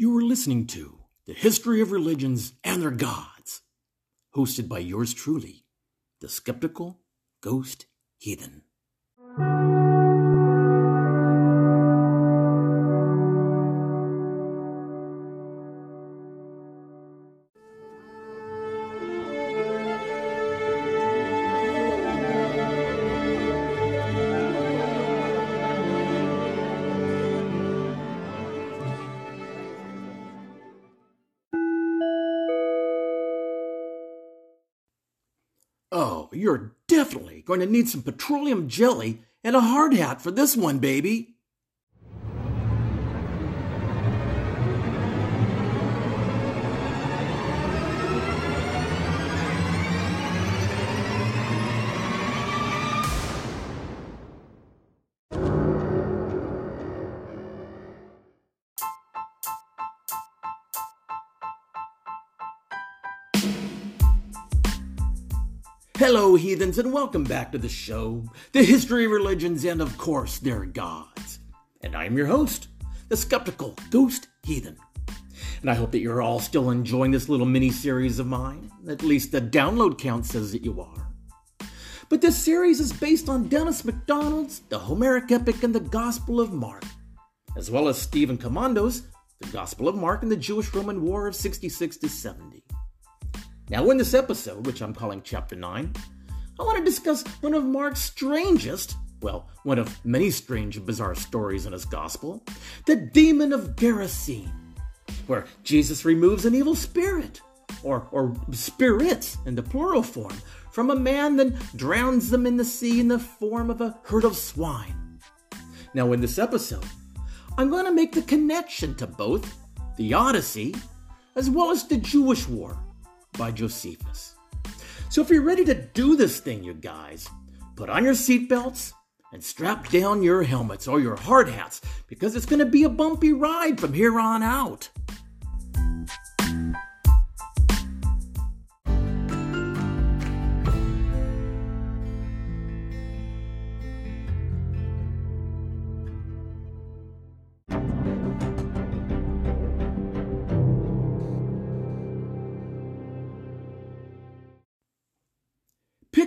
You are listening to The History of Religions and Their Gods, hosted by yours truly, the skeptical ghost heathen. Going to need some petroleum jelly and a hard hat for this one, baby. Heathens, and welcome back to the show, the history of religions and, of course, their gods. And I'm your host, the skeptical ghost heathen. And I hope that you're all still enjoying this little mini series of mine. At least the download count says that you are. But this series is based on Dennis MacDonald's The Homeric Epic and the Gospel of Mark, as well as Stephen Commando's The Gospel of Mark and the Jewish Roman War of 66 to 70. Now, in this episode, which I'm calling Chapter 9, I want to discuss one of Mark's strangest, well, one of many strange and bizarre stories in his gospel the demon of Gerasene, where Jesus removes an evil spirit, or, or spirits in the plural form, from a man, then drowns them in the sea in the form of a herd of swine. Now, in this episode, I'm going to make the connection to both the Odyssey as well as the Jewish War by Josephus. So if you're ready to do this thing, you guys, put on your seatbelts and strap down your helmets or your hard hats because it's going to be a bumpy ride from here on out.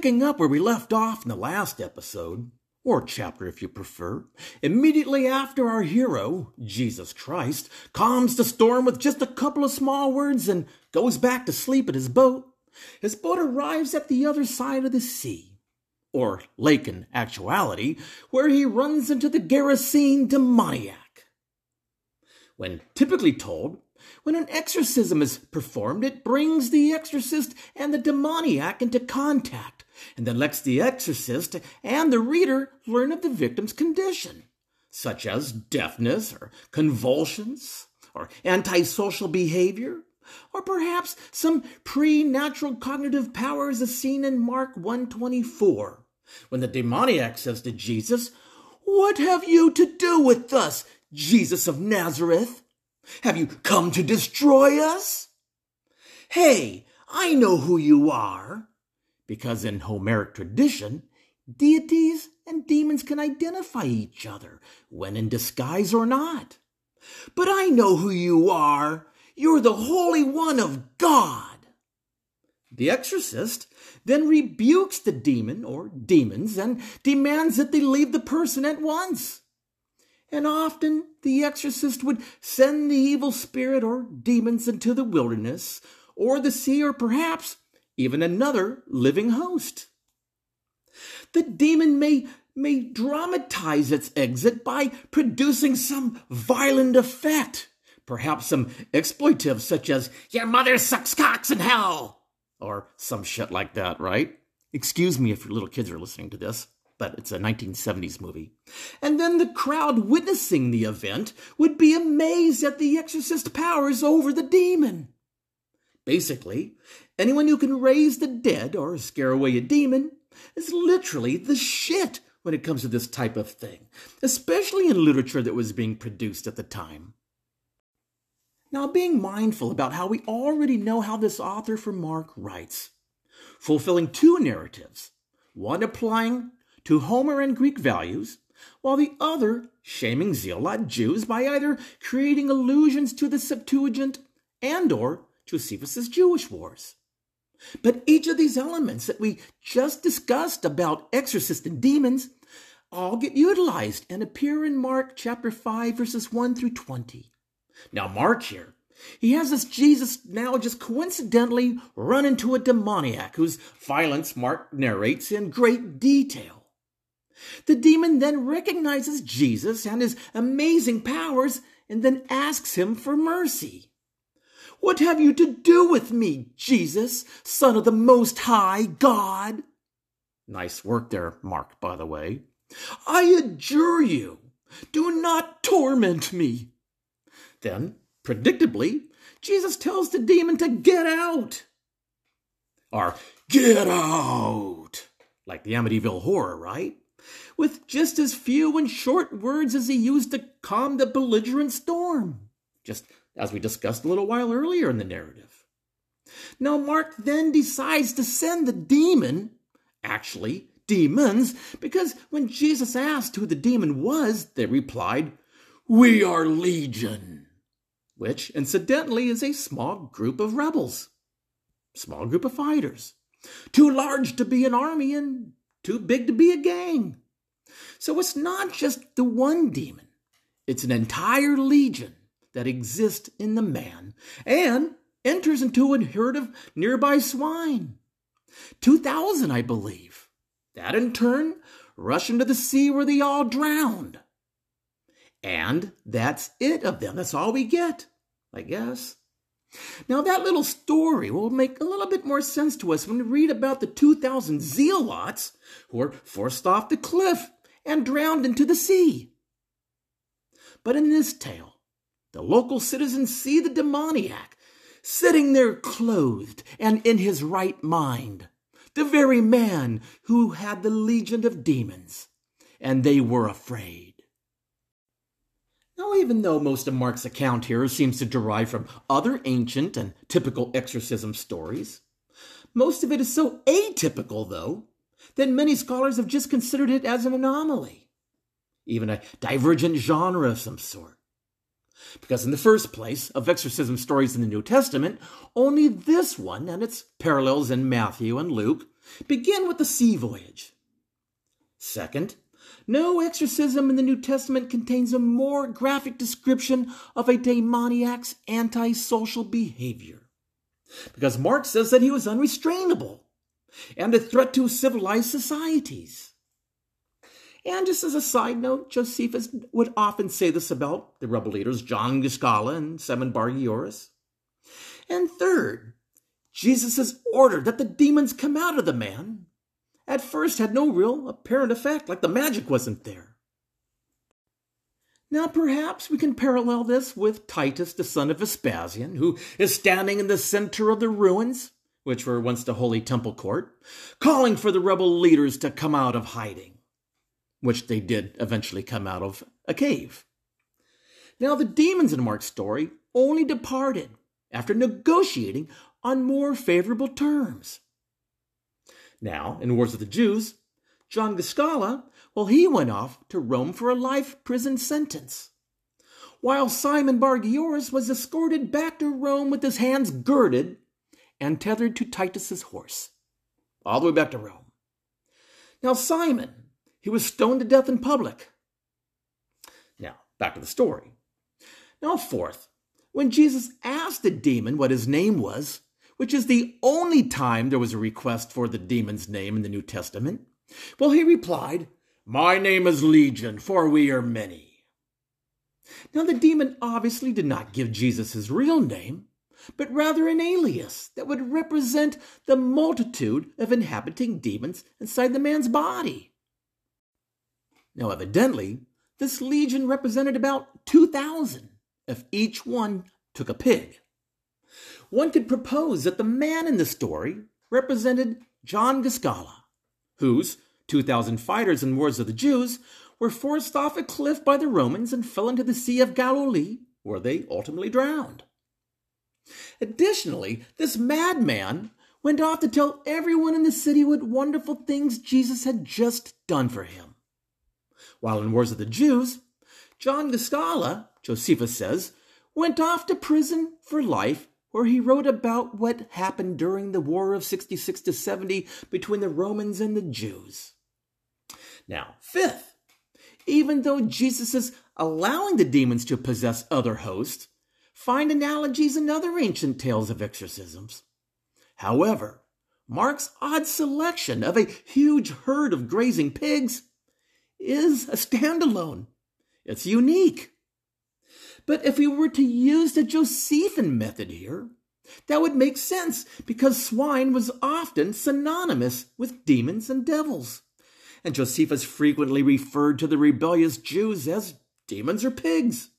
Picking up where we left off in the last episode, or chapter if you prefer, immediately after our hero, Jesus Christ, calms the storm with just a couple of small words and goes back to sleep at his boat, his boat arrives at the other side of the sea, or lake in actuality, where he runs into the Gerasene demoniac. When typically told, when an exorcism is performed, it brings the exorcist and the demoniac into contact, and then lets the exorcist and the reader learn of the victim's condition, such as deafness or convulsions or antisocial behavior, or perhaps some pre-natural cognitive powers as seen in Mark 124, when the demoniac says to Jesus, What have you to do with us, Jesus of Nazareth? Have you come to destroy us? Hey, I know who you are. Because in Homeric tradition, deities and demons can identify each other, when in disguise or not. But I know who you are. You're the Holy One of God. The exorcist then rebukes the demon or demons and demands that they leave the person at once and often the exorcist would send the evil spirit or demons into the wilderness, or the sea, or perhaps even another living host. The demon may, may dramatize its exit by producing some violent effect, perhaps some expletive such as, Your mother sucks cocks in hell, or some shit like that, right? Excuse me if your little kids are listening to this but it's a 1970s movie. And then the crowd witnessing the event would be amazed at the exorcist powers over the demon. Basically, anyone who can raise the dead or scare away a demon is literally the shit when it comes to this type of thing, especially in literature that was being produced at the time. Now, being mindful about how we already know how this author for Mark writes, fulfilling two narratives, one applying to Homer and Greek values, while the other shaming zealot Jews by either creating allusions to the Septuagint and or Josephus's Jewish wars. But each of these elements that we just discussed about exorcists and demons all get utilized and appear in Mark chapter 5 verses 1 through 20. Now Mark here, he has this Jesus now just coincidentally run into a demoniac whose violence Mark narrates in great detail. The demon then recognizes Jesus and his amazing powers and then asks him for mercy. What have you to do with me, Jesus, Son of the Most High God? Nice work there, Mark, by the way. I adjure you, do not torment me. Then, predictably, Jesus tells the demon to get out. Or, get out! Like the Amityville horror, right? With just as few and short words as he used to calm the belligerent storm. Just as we discussed a little while earlier in the narrative. Now, Mark then decides to send the demon, actually, demons, because when Jesus asked who the demon was, they replied, We are legion, which incidentally is a small group of rebels, small group of fighters, too large to be an army and too big to be a gang. So it's not just the one demon, it's an entire legion that exists in the man and enters into a herd of nearby swine. 2,000, I believe. That in turn rush into the sea where they all drowned. And that's it of them. That's all we get, I guess. Now, that little story will make a little bit more sense to us when we read about the 2,000 zealots who were forced off the cliff and drowned into the sea. But in this tale, the local citizens see the demoniac sitting there clothed and in his right mind, the very man who had the legion of demons, and they were afraid. Now, even though most of Mark's account here seems to derive from other ancient and typical exorcism stories, most of it is so atypical, though, that many scholars have just considered it as an anomaly, even a divergent genre of some sort. Because in the first place, of exorcism stories in the New Testament, only this one and its parallels in Matthew and Luke begin with the sea voyage. Second, no exorcism in the New Testament contains a more graphic description of a demoniac's antisocial behavior. Because Mark says that he was unrestrainable and a threat to civilized societies. And just as a side note, Josephus would often say this about the rebel leaders John Gischala and Simon Bar Gioris. And third, Jesus' order that the demons come out of the man at first had no real apparent effect, like the magic wasn't there. Now, perhaps we can parallel this with Titus, the son of Vespasian, who is standing in the center of the ruins, which were once the holy temple court, calling for the rebel leaders to come out of hiding which they did eventually come out of a cave. Now, the demons in Mark's story only departed after negotiating on more favorable terms. Now, in Wars of the Jews, John Gischala, well, he went off to Rome for a life prison sentence, while Simon Bar Gioris was escorted back to Rome with his hands girded and tethered to Titus's horse, all the way back to Rome. Now, Simon, he was stoned to death in public. Now, back to the story. Now, fourth, when Jesus asked the demon what his name was, which is the only time there was a request for the demon's name in the New Testament, well, he replied, My name is Legion, for we are many. Now, the demon obviously did not give Jesus his real name, but rather an alias that would represent the multitude of inhabiting demons inside the man's body. Now, evidently, this legion represented about 2,000 if each one took a pig. One could propose that the man in the story represented John Gischala, whose 2,000 fighters in Wars of the Jews were forced off a cliff by the Romans and fell into the Sea of Galilee, where they ultimately drowned. Additionally, this madman went off to tell everyone in the city what wonderful things Jesus had just done for him While in Wars of the Jews, John Guascala, Josephus says, went off to prison for life where he wrote about what happened during the War of 66 to 70 between the Romans and the Jews. Now, fifth, even though Jesus is allowing the demons to possess other hosts, find analogies in other ancient tales of exorcisms. However, Mark's odd selection of a huge herd of grazing pigs is a standalone. It's unique. But if we were to use the Josephine method here, that would make sense because swine was often synonymous with demons and devils. And Josephus frequently referred to the rebellious Jews as demons or pigs,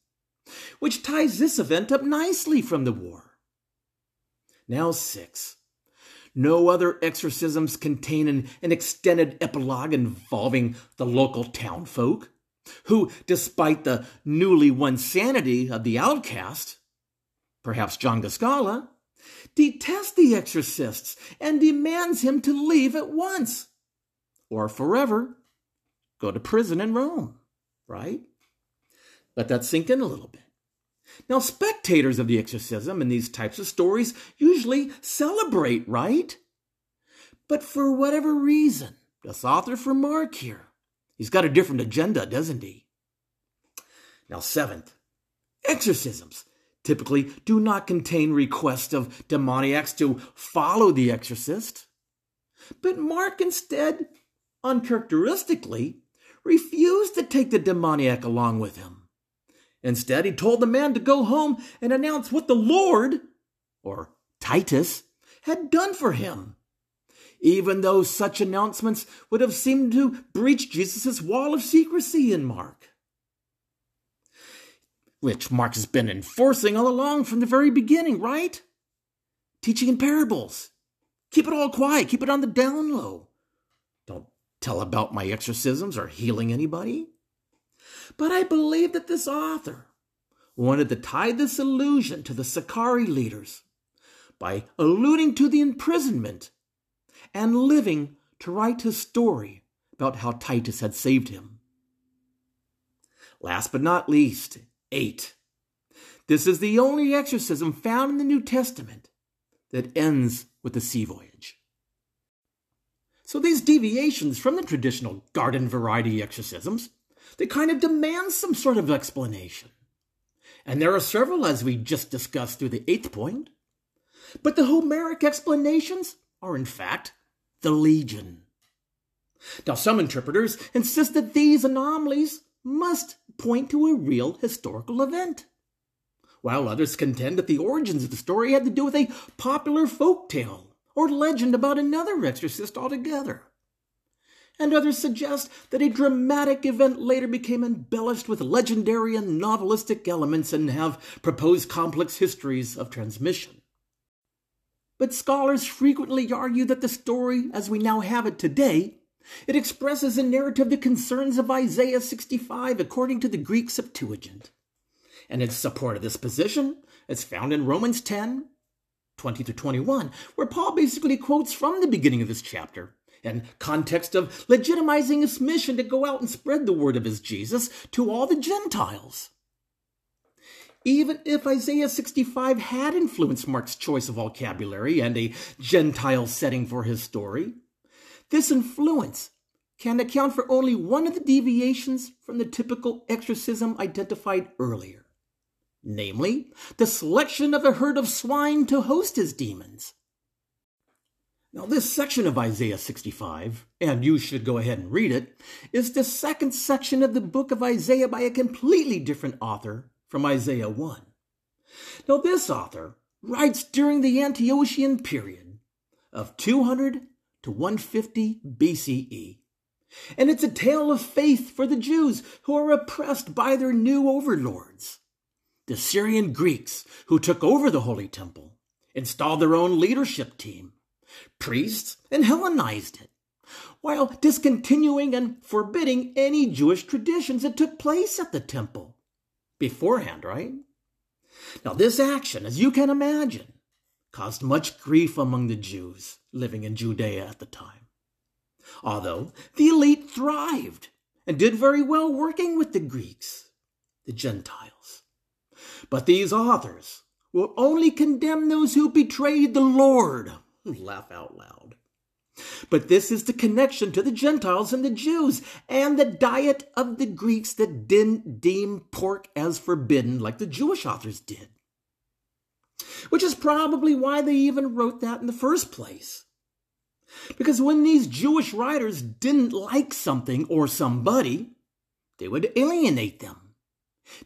which ties this event up nicely from the war. Now, six. No other exorcisms contain an, an extended epilogue involving the local townfolk, who, despite the newly won sanity of the outcast, perhaps John Guascala, detests the exorcists and demands him to leave at once, or forever go to prison in Rome, right? Let that sink in a little bit. Now, spectators of the exorcism and these types of stories usually celebrate, right? But for whatever reason, this author for Mark here, he's got a different agenda, doesn't he? Now, seventh, exorcisms typically do not contain requests of demoniacs to follow the exorcist. But Mark instead, uncharacteristically, refused to take the demoniac along with him. Instead, he told the man to go home and announce what the Lord, or Titus, had done for him. Even though such announcements would have seemed to breach Jesus' wall of secrecy in Mark, which Mark has been enforcing all along from the very beginning, right? Teaching in parables. Keep it all quiet, keep it on the down low. Don't tell about my exorcisms or healing anybody. But I believe that this author wanted to tie this allusion to the Sicarii leaders by alluding to the imprisonment and living to write his story about how Titus had saved him. Last but not least, 8. This is the only exorcism found in the New Testament that ends with a sea voyage. So these deviations from the traditional garden variety exorcisms they kind of demand some sort of explanation. And there are several, as we just discussed through the eighth point. But the Homeric explanations are, in fact, the legion. Now, some interpreters insist that these anomalies must point to a real historical event, while others contend that the origins of the story had to do with a popular folk tale or legend about another exorcist altogether and others suggest that a dramatic event later became embellished with legendary and novelistic elements and have proposed complex histories of transmission. But scholars frequently argue that the story, as we now have it today, it expresses a narrative the concerns of Isaiah 65 according to the Greek Septuagint. And in support of this position, it's found in Romans 10, 20 to 21, where Paul basically quotes from the beginning of this chapter and context of legitimizing his mission to go out and spread the word of his Jesus to all the Gentiles. Even if Isaiah 65 had influenced Mark's choice of vocabulary and a Gentile setting for his story, this influence can account for only one of the deviations from the typical exorcism identified earlier, namely, the selection of a herd of swine to host his demons. Now, this section of Isaiah 65, and you should go ahead and read it, is the second section of the book of Isaiah by a completely different author from Isaiah 1. Now, this author writes during the Antiochian period of 200 to 150 BCE. And it's a tale of faith for the Jews who are oppressed by their new overlords. The Syrian Greeks who took over the Holy Temple installed their own leadership team priests and Hellenized it, while discontinuing and forbidding any Jewish traditions that took place at the temple beforehand, right? Now, this action, as you can imagine, caused much grief among the Jews living in Judea at the time. Although the elite thrived and did very well working with the Greeks, the Gentiles. But these authors will only condemn those who betrayed the Lord. Laugh out loud. But this is the connection to the Gentiles and the Jews and the diet of the Greeks that didn't deem pork as forbidden like the Jewish authors did. Which is probably why they even wrote that in the first place. Because when these Jewish writers didn't like something or somebody, they would alienate them,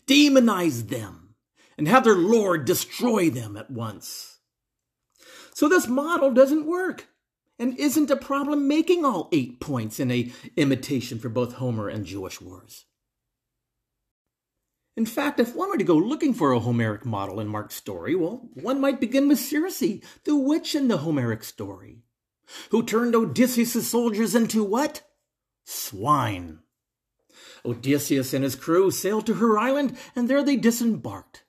demonize them, and have their Lord destroy them at once. So this model doesn't work and isn't a problem making all eight points in a imitation for both Homer and Jewish wars. In fact, if one were to go looking for a Homeric model in Mark's story, well, one might begin with Circe, the witch in the Homeric story who turned Odysseus' soldiers into what? Swine. Odysseus and his crew sailed to her island, and there they disembarked,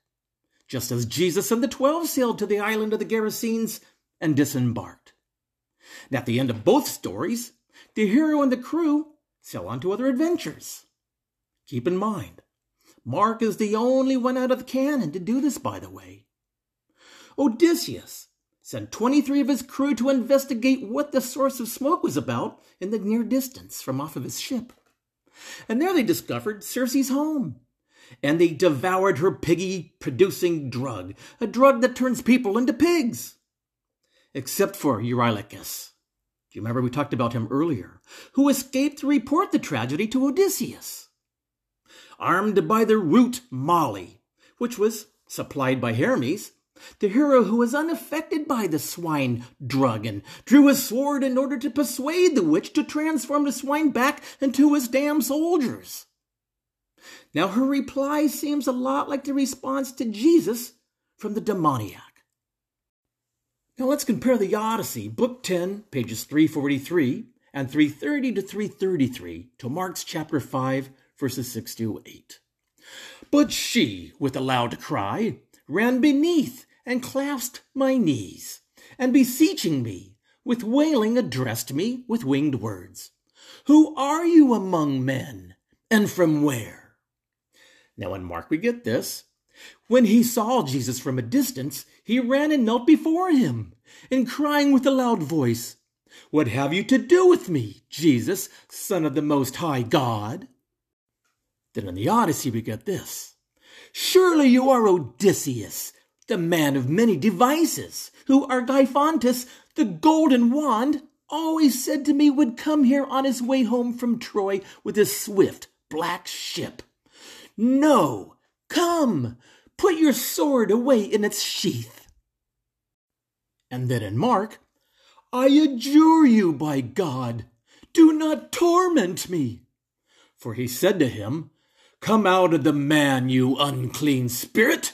just as Jesus and the twelve sailed to the island of the Gerasenes and disembarked. And at the end of both stories, the hero and the crew sail on to other adventures. Keep in mind, Mark is the only one out of the canon to do this, by the way. Odysseus sent 23 of his crew to investigate what the source of smoke was about in the near distance from off of his ship. And there they discovered Circe's home. And they devoured her piggy producing drug, a drug that turns people into pigs. Except for Eurylochus. Do you remember we talked about him earlier? Who escaped to report the tragedy to Odysseus. Armed by the root moly, which was supplied by Hermes, the hero who was unaffected by the swine drug and drew his sword in order to persuade the witch to transform the swine back into his damn soldiers. Now her reply seems a lot like the response to Jesus from the demoniac. Now let's compare the Odyssey, Book 10, pages 343 and 330 to 333, to Mark's chapter 5, verses 6 to 8. But she, with a loud cry, ran beneath and clasped my knees, and beseeching me, with wailing addressed me with winged words. Who are you among men, and from where? Now in Mark we get this. When he saw Jesus from a distance, he ran and knelt before him, and crying with a loud voice, What have you to do with me, Jesus, Son of the Most High God? Then in the Odyssey we get this. Surely you are Odysseus, the man of many devices, who Argeiphontes, the golden wand, always said to me would come here on his way home from Troy with his swift black ship. No, come, put your sword away in its sheath. And then in Mark, I adjure you by God, do not torment me. For he said to him, Come out of the man, you unclean spirit.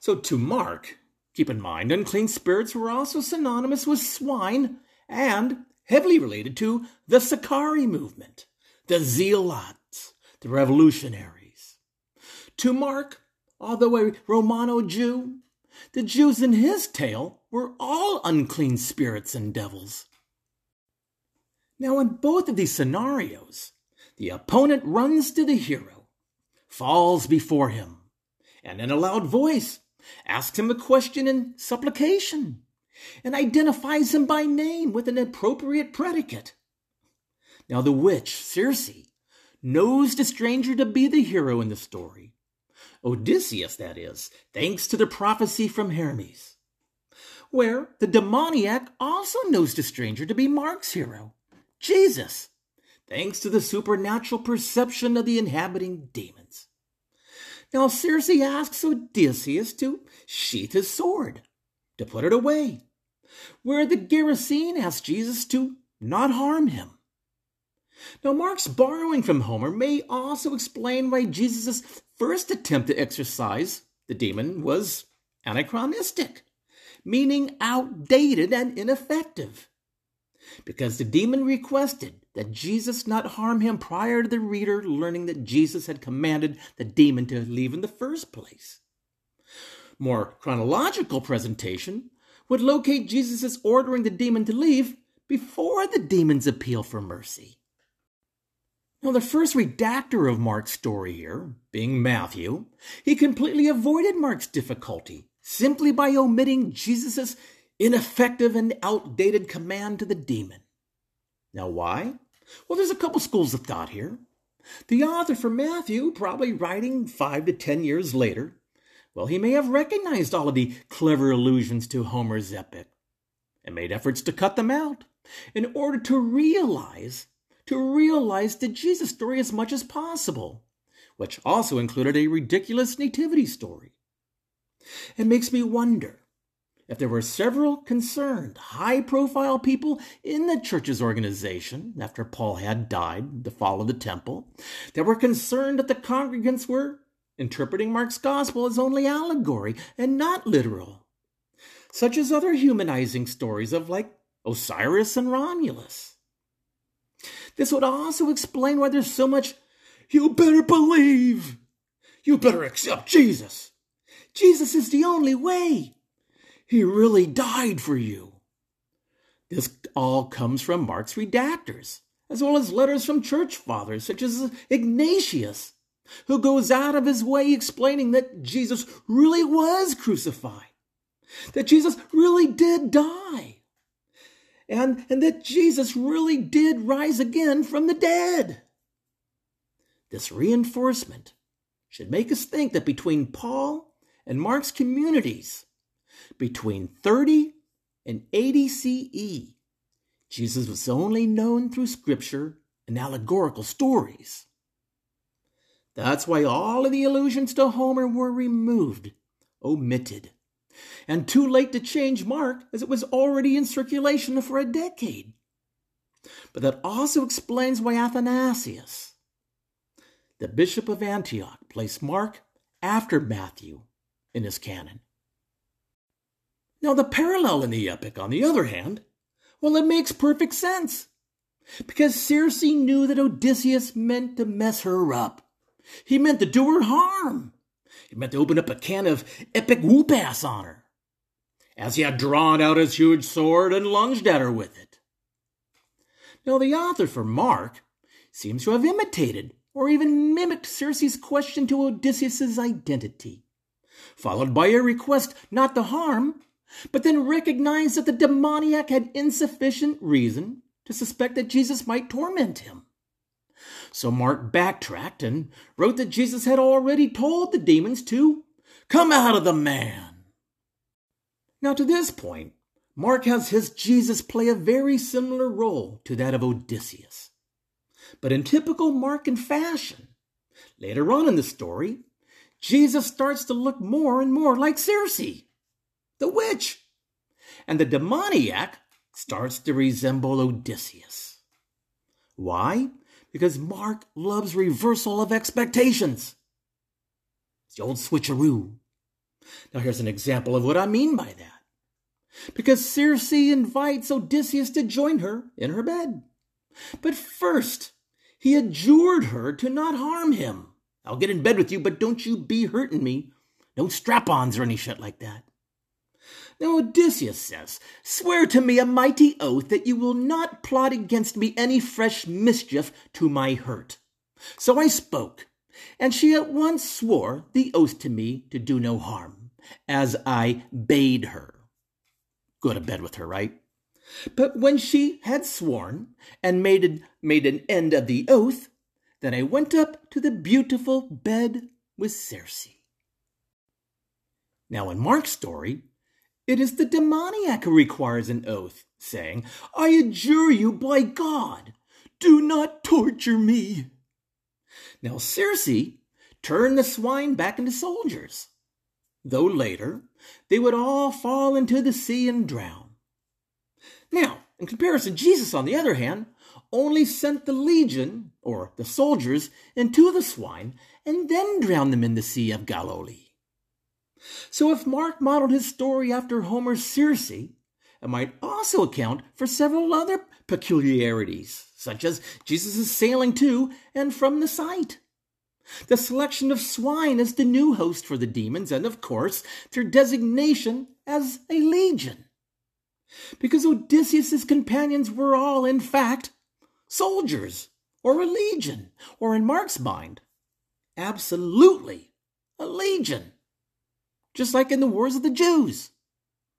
So to Mark, keep in mind, unclean spirits were also synonymous with swine and heavily related to the Sicarii movement, the Zealots, the revolutionaries. To Mark, although a Romano Jew, the Jews in his tale were all unclean spirits and devils. Now, in both of these scenarios, the opponent runs to the hero, falls before him, and in a loud voice asks him a question in supplication, and identifies him by name with an appropriate predicate. Now, the witch, Circe, knows the stranger to be the hero in the story. Odysseus, that is, thanks to the prophecy from Hermes. Where the demoniac also knows the stranger to be Mark's hero, Jesus, thanks to the supernatural perception of the inhabiting demons. Now Circe asks Odysseus to sheath his sword, to put it away, where the Gerasene asks Jesus to not harm him. Now, Mark's borrowing from Homer may also explain why Jesus' first attempt to exorcise the demon was anachronistic, meaning outdated and ineffective because the demon requested that Jesus not harm him prior to the reader learning that Jesus had commanded the demon to leave in the first place. More chronological presentation would locate Jesus' ordering the demon to leave before the demon's appeal for mercy. Now, the first redactor of Mark's story here, being Matthew, he completely avoided Mark's difficulty simply by omitting Jesus' ineffective and outdated command to the demon. Now, why? Well, there's a couple schools of thought here. The author for Matthew, probably writing five to ten years later, well, he may have recognized all of the clever allusions to Homer's epic and made efforts to cut them out in order to realize to realize the Jesus story as much as possible, which also included a ridiculous nativity story. It makes me wonder if there were several concerned, high profile people in the church's organization after Paul had died, the fall of the temple, that were concerned that the congregants were interpreting Mark's gospel as only allegory and not literal, such as other humanizing stories of like Osiris and Romulus. This would also explain why there's so much, you better believe, you better accept Jesus. Jesus is the only way. He really died for you. This all comes from Mark's redactors, as well as letters from church fathers such as Ignatius, who goes out of his way explaining that Jesus really was crucified, that Jesus really did die and, and that Jesus really did rise again from the dead. This reinforcement should make us think that between Paul and Mark's communities, between 30 and 80 CE, Jesus was only known through scripture and allegorical stories. That's why all of the allusions to Homer were removed, omitted and too late to change Mark as it was already in circulation for a decade. But that also explains why Athanasius, the bishop of Antioch, placed Mark after Matthew in his canon. Now, the parallel in the epic, on the other hand, well, it makes perfect sense. Because Circe knew that Odysseus meant to mess her up. He meant to do her harm. He meant to open up a can of epic whoop ass on her as he had drawn out his huge sword and lunged at her with it. Now, the author for Mark seems to have imitated or even mimicked Circe's question to Odysseus's identity, followed by a request not to harm, but then recognized that the demoniac had insufficient reason to suspect that Jesus might torment him. So Mark backtracked and wrote that Jesus had already told the demons to come out of the man. Now, to this point, Mark has his Jesus play a very similar role to that of Odysseus. But in typical Markan fashion, later on in the story, Jesus starts to look more and more like Circe, the witch, and the demoniac starts to resemble Odysseus. Why? Because Mark loves reversal of expectations. It's the old switcheroo. Now, here's an example of what I mean by that. Because Circe invites Odysseus to join her in her bed. But first, he adjured her to not harm him. I'll get in bed with you, but don't you be hurting me. No strap ons or any shit like that. Now Odysseus says, Swear to me a mighty oath that you will not plot against me any fresh mischief to my hurt. So I spoke, and she at once swore the oath to me to do no harm, as I bade her. Go to bed with her, right? But when she had sworn and made made an end of the oath, then I went up to the beautiful bed with Circe. Now, in Mark's story, it is the demoniac who requires an oath, saying, I adjure you by God, do not torture me. Now Circe turned the swine back into soldiers, though later they would all fall into the sea and drown. Now, in comparison, Jesus, on the other hand, only sent the legion, or the soldiers, into the swine and then drowned them in the Sea of Galilee. So if Mark modeled his story after Homer's Circe, it might also account for several other peculiarities, such as Jesus' sailing to and from the site. The selection of swine as the new host for the demons, and of course, their designation as a legion. Because Odysseus's companions were all, in fact, soldiers, or a legion, or in Mark's mind, absolutely a legion, just like in the Wars of the Jews.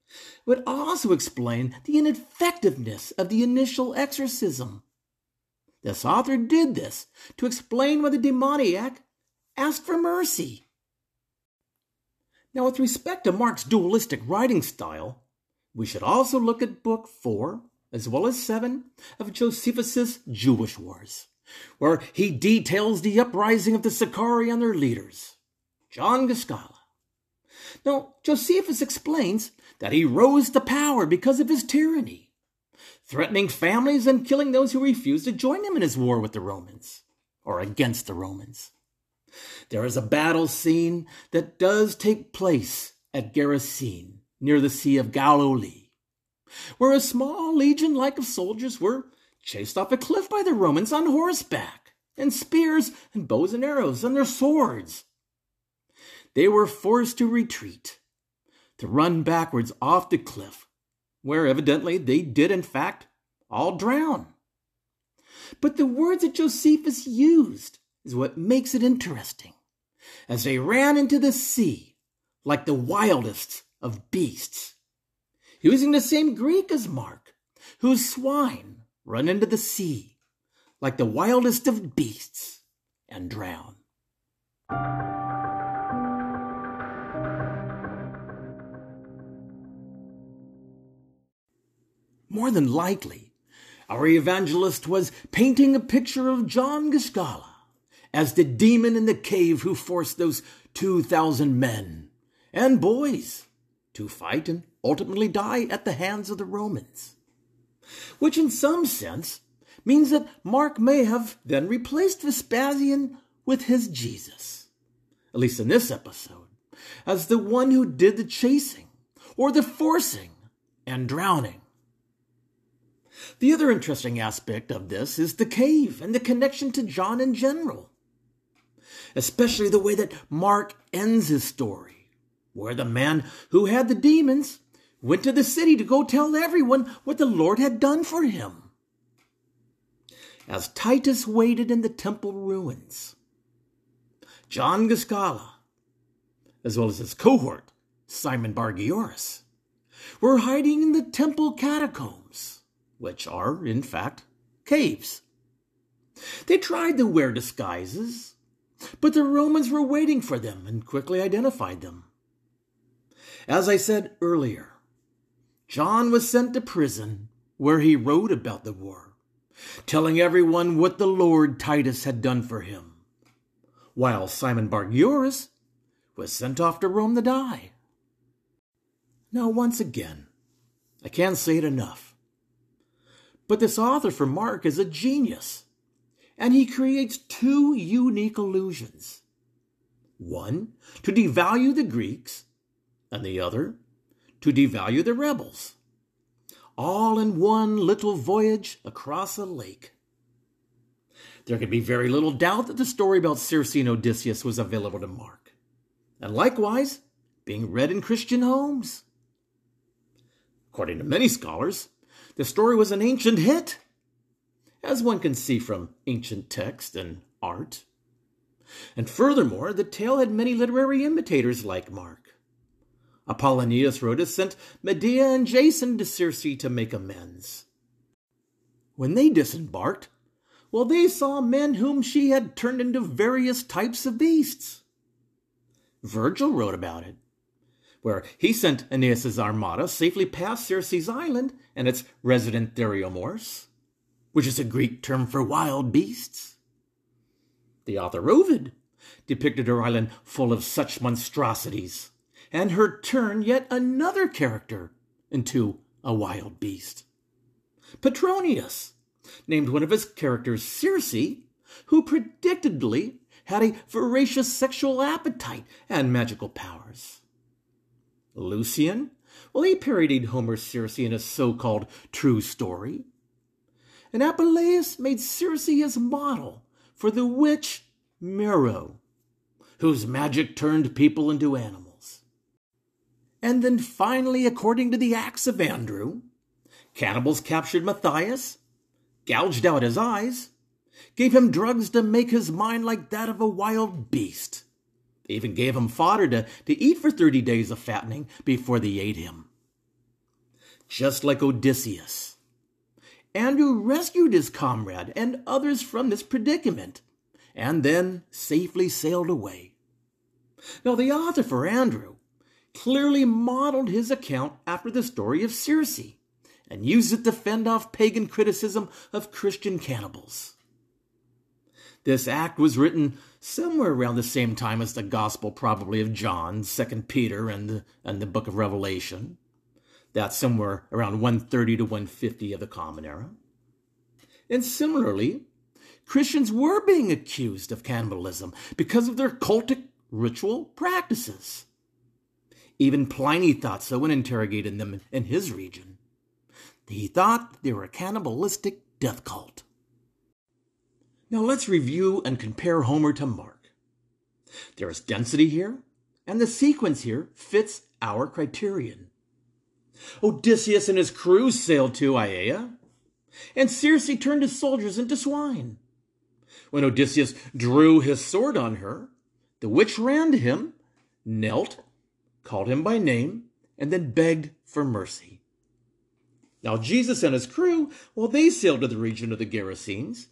It would also explain the ineffectiveness of the initial exorcism. This author did this to explain why the demoniac asked for mercy. Now, with respect to Mark's dualistic writing style, we should also look at Book 4, as well as 7, of Josephus's Jewish Wars, where he details the uprising of the Sicarii and their leaders, John Guascala. Now, Josephus explains that he rose to power because of his tyranny, threatening families and killing those who refused to join him in his war with the Romans, or against the Romans. There is a battle scene that does take place at Gerasene, near the Sea of Galilee, where a small legion like of soldiers were chased off a cliff by the Romans on horseback, and spears and bows and arrows and their swords. They were forced to retreat, to run backwards off the cliff, where evidently they did in fact all drown. But the words that Josephus used is what makes it interesting. As they ran into the sea like the wildest of beasts, using the same Greek as Mark, whose swine run into the sea like the wildest of beasts and drown. More than likely, our evangelist was painting a picture of John Guascala as the demon in the cave who forced those 2,000 men and boys to fight and ultimately die at the hands of the Romans. Which, in some sense, means that Mark may have then replaced Vespasian with his Jesus, at least in this episode, as the one who did the chasing or the forcing and drowning. The other interesting aspect of this is the cave and the connection to John in general especially the way that Mark ends his story, where the man who had the demons went to the city to go tell everyone what the Lord had done for him. As Titus waited in the temple ruins, John Guascala, as well as his cohort, Simon Bargioris, were hiding in the temple catacombs, which are, in fact, caves. They tried to wear disguises, but the Romans were waiting for them and quickly identified them. As I said earlier, John was sent to prison where he wrote about the war, telling everyone what the Lord Titus had done for him, while Simon Bargioris was sent off to Rome to die. Now, once again, I can't say it enough, but this author for Mark is a genius and he creates two unique illusions. One, to devalue the Greeks, and the other, to devalue the rebels. All in one little voyage across a lake. There can be very little doubt that the story about Circe and Odysseus was available to Mark, and likewise being read in Christian homes. According to many scholars, the story was an ancient hit as one can see from ancient text and art. And furthermore, the tale had many literary imitators like Mark. Apollonius Rhodius sent Medea and Jason to Circe to make amends. When they disembarked, well, they saw men whom she had turned into various types of beasts. Virgil wrote about it, where he sent Aeneas's armada safely past Circe's island and its resident Theriomorphs which is a Greek term for wild beasts. The author Ovid depicted her island full of such monstrosities, and her turned yet another character into a wild beast. Petronius named one of his characters Circe, who predictably had a voracious sexual appetite and magical powers. Lucian, well, he parodied Homer's Circe in a so called true story, and Apuleius made Circe his model for the witch Meroe, whose magic turned people into animals. And then finally, according to the Acts of Andrew, cannibals captured Matthias, gouged out his eyes, gave him drugs to make his mind like that of a wild beast. They even gave him fodder to, to eat for 30 days of fattening before they ate him. Just like Odysseus, Andrew rescued his comrade and others from this predicament, and then safely sailed away. Now, the author for Andrew clearly modeled his account after the story of Circe and used it to fend off pagan criticism of Christian cannibals. This act was written somewhere around the same time as the Gospel, probably of John, Second Peter, and the, and the Book of Revelation. That's somewhere around 130 to 150 of the Common Era. And similarly, Christians were being accused of cannibalism because of their cultic ritual practices. Even Pliny thought so when interrogating them in his region. He thought they were a cannibalistic death cult. Now let's review and compare Homer to Mark. There is density here, and the sequence here fits our criterion. Odysseus and his crew sailed to Aiaia, and Circe turned his soldiers into swine. When Odysseus drew his sword on her, the witch ran to him, knelt, called him by name, and then begged for mercy. Now Jesus and his crew, well, they sailed to the region of the Gerasenes.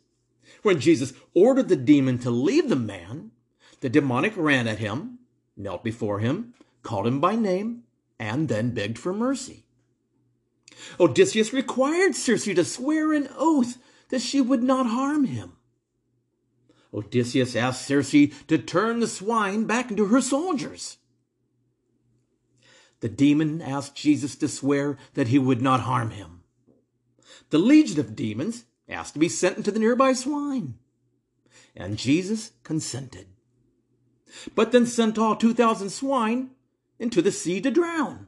When Jesus ordered the demon to leave the man, the demonic ran at him, knelt before him, called him by name, and then begged for mercy. Odysseus required Circe to swear an oath that she would not harm him. Odysseus asked Circe to turn the swine back into her soldiers. The demon asked Jesus to swear that he would not harm him. The legion of demons asked to be sent into the nearby swine. And Jesus consented. But then sent all 2,000 swine into the sea to drown.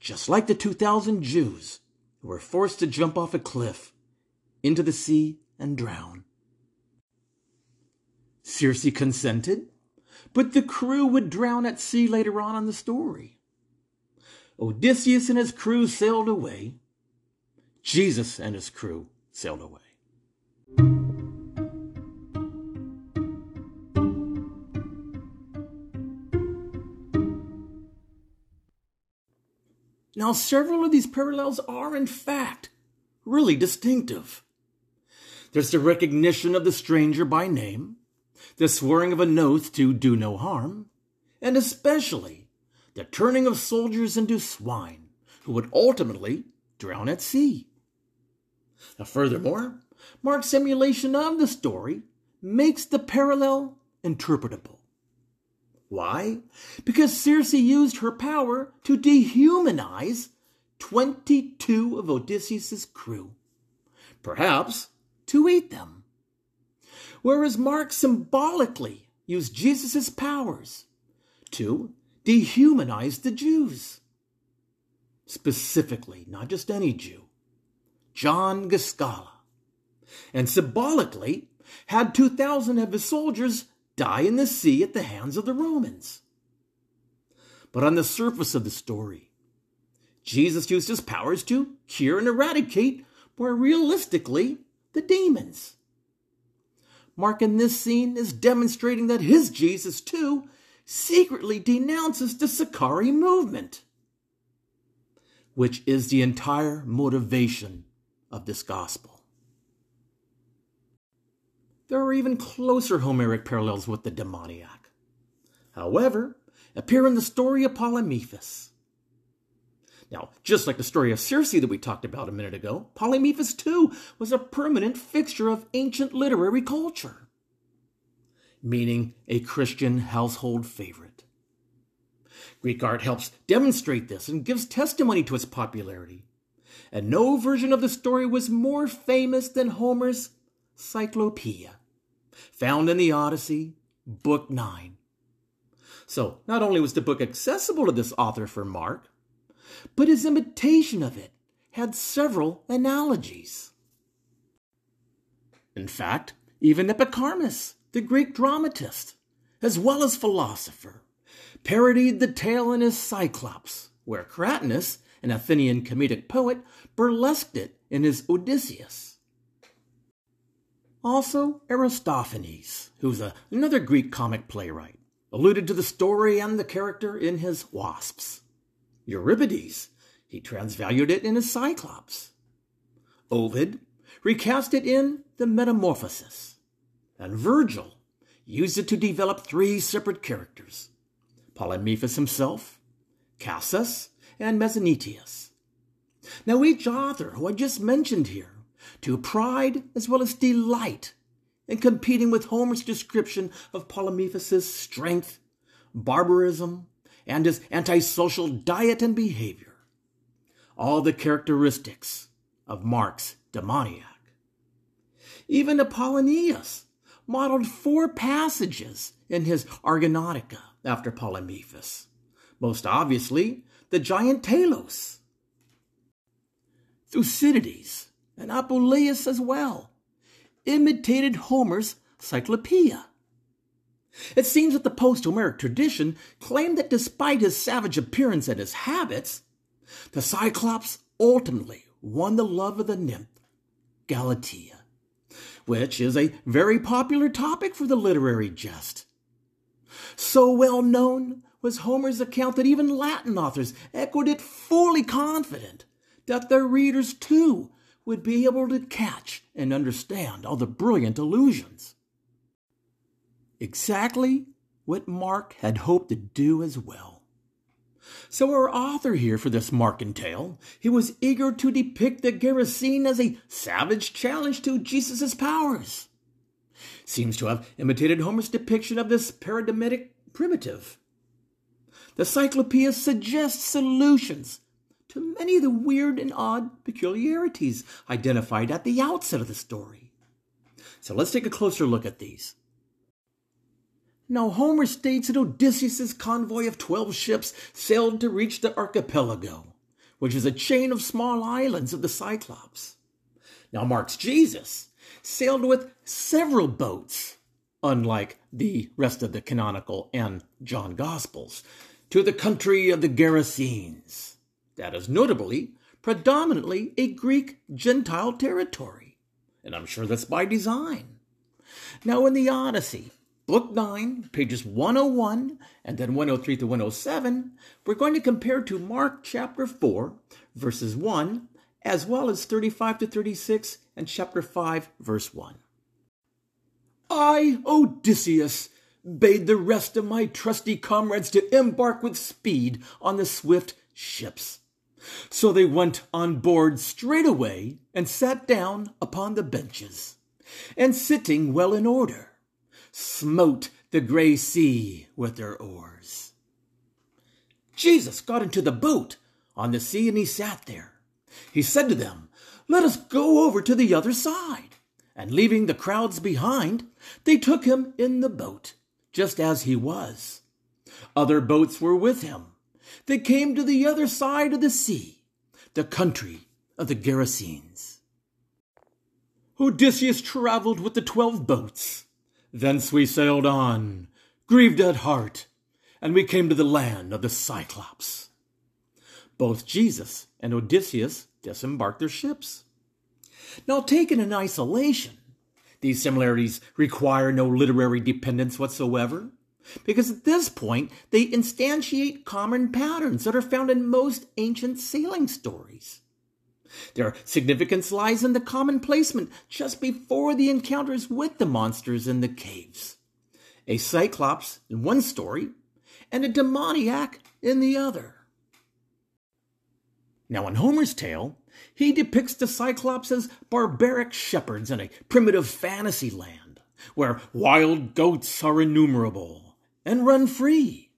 Just like the 2,000 Jews who were forced to jump off a cliff into the sea and drown. Circe consented, but the crew would drown at sea later on in the story. Odysseus and his crew sailed away. Jesus and his crew sailed away. Now, several of these parallels are, in fact, really distinctive. There's the recognition of the stranger by name, the swearing of an oath to do no harm, and especially the turning of soldiers into swine who would ultimately drown at sea. Now, furthermore, Mark's simulation of the story makes the parallel interpretable. Why? Because Circe used her power to dehumanize 22 of Odysseus's crew, perhaps to eat them. Whereas Mark symbolically used Jesus' powers to dehumanize the Jews. Specifically, not just any Jew, John Gischala, and symbolically had 2,000 of his soldiers die in the sea at the hands of the Romans. But on the surface of the story, Jesus used his powers to cure and eradicate, more realistically, the demons. Mark in this scene is demonstrating that his Jesus, too, secretly denounces the Sicarii movement, which is the entire motivation of this gospel. There are even closer Homeric parallels with the demoniac. However, appear in the story of Polyphemus. Now, just like the story of Circe that we talked about a minute ago, Polyphemus too was a permanent fixture of ancient literary culture, meaning a Christian household favorite. Greek art helps demonstrate this and gives testimony to its popularity, and no version of the story was more famous than Homer's Cyclopeia, found in the Odyssey, Book 9. So, not only was the book accessible to this author for Mark, but his imitation of it had several analogies. In fact, even Epicharmus, the Greek dramatist, as well as philosopher, parodied the tale in his Cyclops, where Cratinus an Athenian comedic poet, burlesqued it in his Odysseus. Also, Aristophanes, who's a, another Greek comic playwright, alluded to the story and the character in his Wasps. Euripides, he transvalued it in his Cyclops. Ovid recast it in the Metamorphosis. And Virgil used it to develop three separate characters Polyphemus himself, Cacus, and Mezentius. Now, each author who I just mentioned here took pride as well as delight in competing with Homer's description of Polyphemus' strength, barbarism, and his antisocial diet and behavior. All the characteristics of Mark's demoniac. Even Apollonius modeled four passages in his Argonautica after Polyphemus. Most obviously, the giant Talos. Thucydides and Apuleius as well imitated Homer's Cyclopeia. It seems that the post Homeric tradition claimed that despite his savage appearance and his habits, the Cyclops ultimately won the love of the nymph, Galatea, which is a very popular topic for the literary jest. So well known was Homer's account that even Latin authors echoed it fully confident that their readers too would be able to catch and understand all the brilliant allusions. Exactly what Mark had hoped to do as well. So our author here for this Markan tale, he was eager to depict the Gerasene as a savage challenge to Jesus' powers. Seems to have imitated Homer's depiction of this paradigmatic primitive. The Cyclopeia suggests solutions to many of the weird and odd peculiarities identified at the outset of the story. So let's take a closer look at these. Now, Homer states that Odysseus' convoy of 12 ships sailed to reach the archipelago, which is a chain of small islands of the Cyclops. Now, Mark's Jesus sailed with several boats, unlike the rest of the canonical and John Gospels, to the country of the Gerasenes that is notably predominantly a Greek Gentile territory. And I'm sure that's by design. Now, in the Odyssey, Book 9, pages 101 and then 103 to 107, we're going to compare to Mark chapter 4, verses 1, as well as 35 to 36 and chapter 5, verse 1. I, Odysseus, bade the rest of my trusty comrades to embark with speed on the swift ships so they went on board straightway and sat down upon the benches, and sitting well in order, smote the grey sea with their oars. Jesus got into the boat on the sea and he sat there. He said to them, Let us go over to the other side. And leaving the crowds behind, they took him in the boat, just as he was. Other boats were with him they came to the other side of the sea, the country of the Gerasenes. Odysseus traveled with the twelve boats. Thence we sailed on, grieved at heart, and we came to the land of the Cyclops. Both Jesus and Odysseus disembarked their ships. Now, taken in isolation, these similarities require no literary dependence whatsoever. Because at this point, they instantiate common patterns that are found in most ancient sailing stories. Their significance lies in the common placement just before the encounters with the monsters in the caves. A cyclops in one story, and a demoniac in the other. Now, in Homer's tale, he depicts the Cyclops as barbaric shepherds in a primitive fantasy land, where wild goats are innumerable and run free.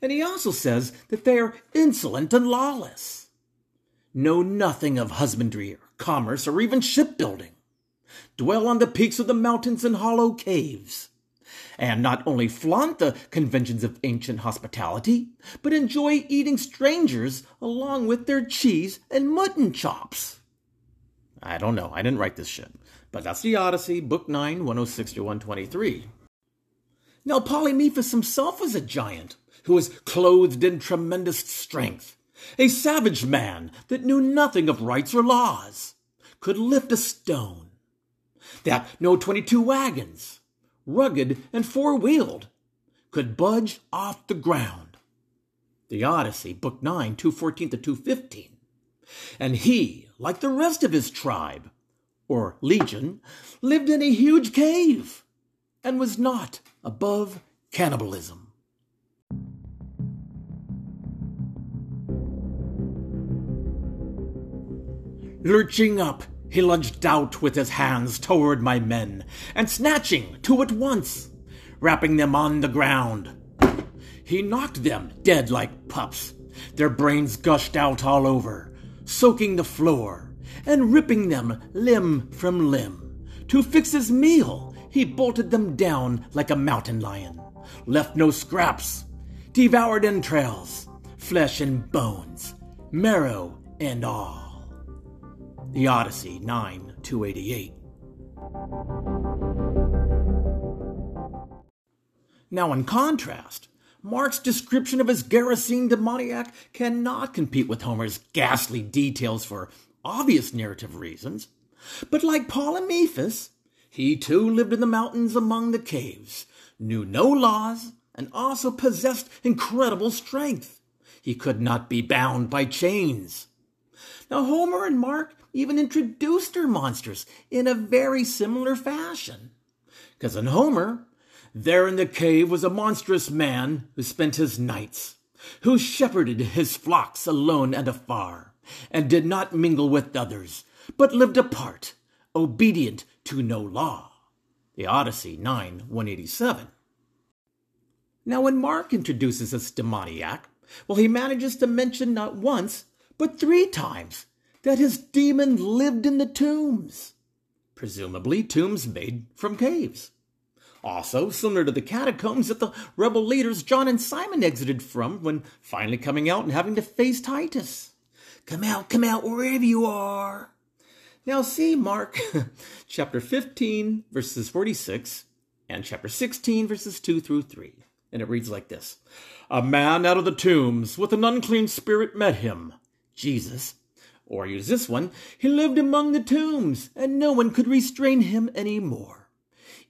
And he also says that they are insolent and lawless, know nothing of husbandry or commerce or even shipbuilding, dwell on the peaks of the mountains and hollow caves, and not only flaunt the conventions of ancient hospitality, but enjoy eating strangers along with their cheese and mutton chops. I don't know, I didn't write this shit, but that's the Odyssey, Book 9, 106 to 123. Now, Polyphemus himself was a giant who was clothed in tremendous strength, a savage man that knew nothing of rights or laws, could lift a stone. that no 22 wagons, rugged and four wheeled, could budge off the ground. The Odyssey, Book 9, 214 to 215. And he, like the rest of his tribe, or legion, lived in a huge cave and was not above cannibalism. Lurching up, he lunged out with his hands toward my men, and snatching two at once, rapping them on the ground. He knocked them dead like pups. Their brains gushed out all over, soaking the floor, and ripping them limb from limb. To fix his meal, he bolted them down like a mountain lion, left no scraps, devoured entrails, flesh and bones, marrow and all. The Odyssey 9 288. Now, in contrast, Mark's description of his Gerasene demoniac cannot compete with Homer's ghastly details for obvious narrative reasons. But like Polyphemus, he too lived in the mountains among the caves, knew no laws, and also possessed incredible strength. He could not be bound by chains. Now, Homer and Mark even introduced her monsters in a very similar fashion. Because in Homer, there in the cave was a monstrous man who spent his nights, who shepherded his flocks alone and afar, and did not mingle with others, but lived apart, obedient to no law. The Odyssey 9 187. Now, when Mark introduces this demoniac, well, he manages to mention not once, but three times that his demon lived in the tombs, presumably tombs made from caves. Also, similar to the catacombs that the rebel leaders John and Simon exited from when finally coming out and having to face Titus. Come out, come out, wherever you are. Now, see Mark chapter 15, verses 46, and chapter 16, verses 2 through 3. And it reads like this A man out of the tombs with an unclean spirit met him, Jesus, or use this one, he lived among the tombs, and no one could restrain him any more,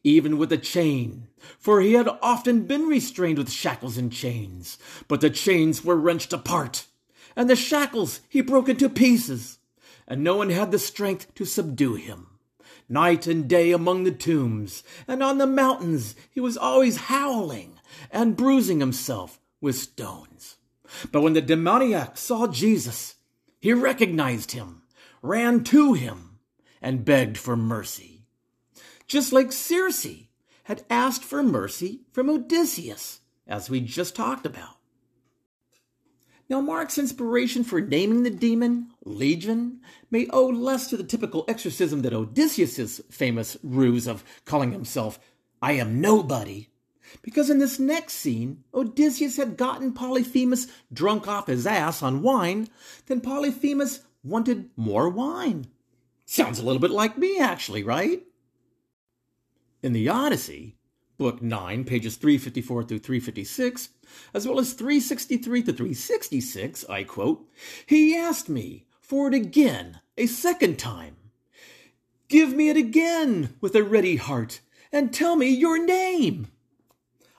even with a chain, for he had often been restrained with shackles and chains, but the chains were wrenched apart, and the shackles he broke into pieces, and no one had the strength to subdue him. Night and day among the tombs, and on the mountains he was always howling and bruising himself with stones. But when the demoniac saw Jesus, he recognized him, ran to him, and begged for mercy. Just like Circe had asked for mercy from Odysseus, as we just talked about. Now, Mark's inspiration for naming the demon, Legion, may owe less to the typical exorcism than Odysseus's famous ruse of calling himself I am nobody because in this next scene, Odysseus had gotten Polyphemus drunk off his ass on wine, then Polyphemus wanted more wine. Sounds a little bit like me, actually, right? In the Odyssey, Book 9, pages 354 through 356, as well as 363 to 366, I quote, He asked me for it again, a second time. Give me it again with a ready heart, and tell me your name.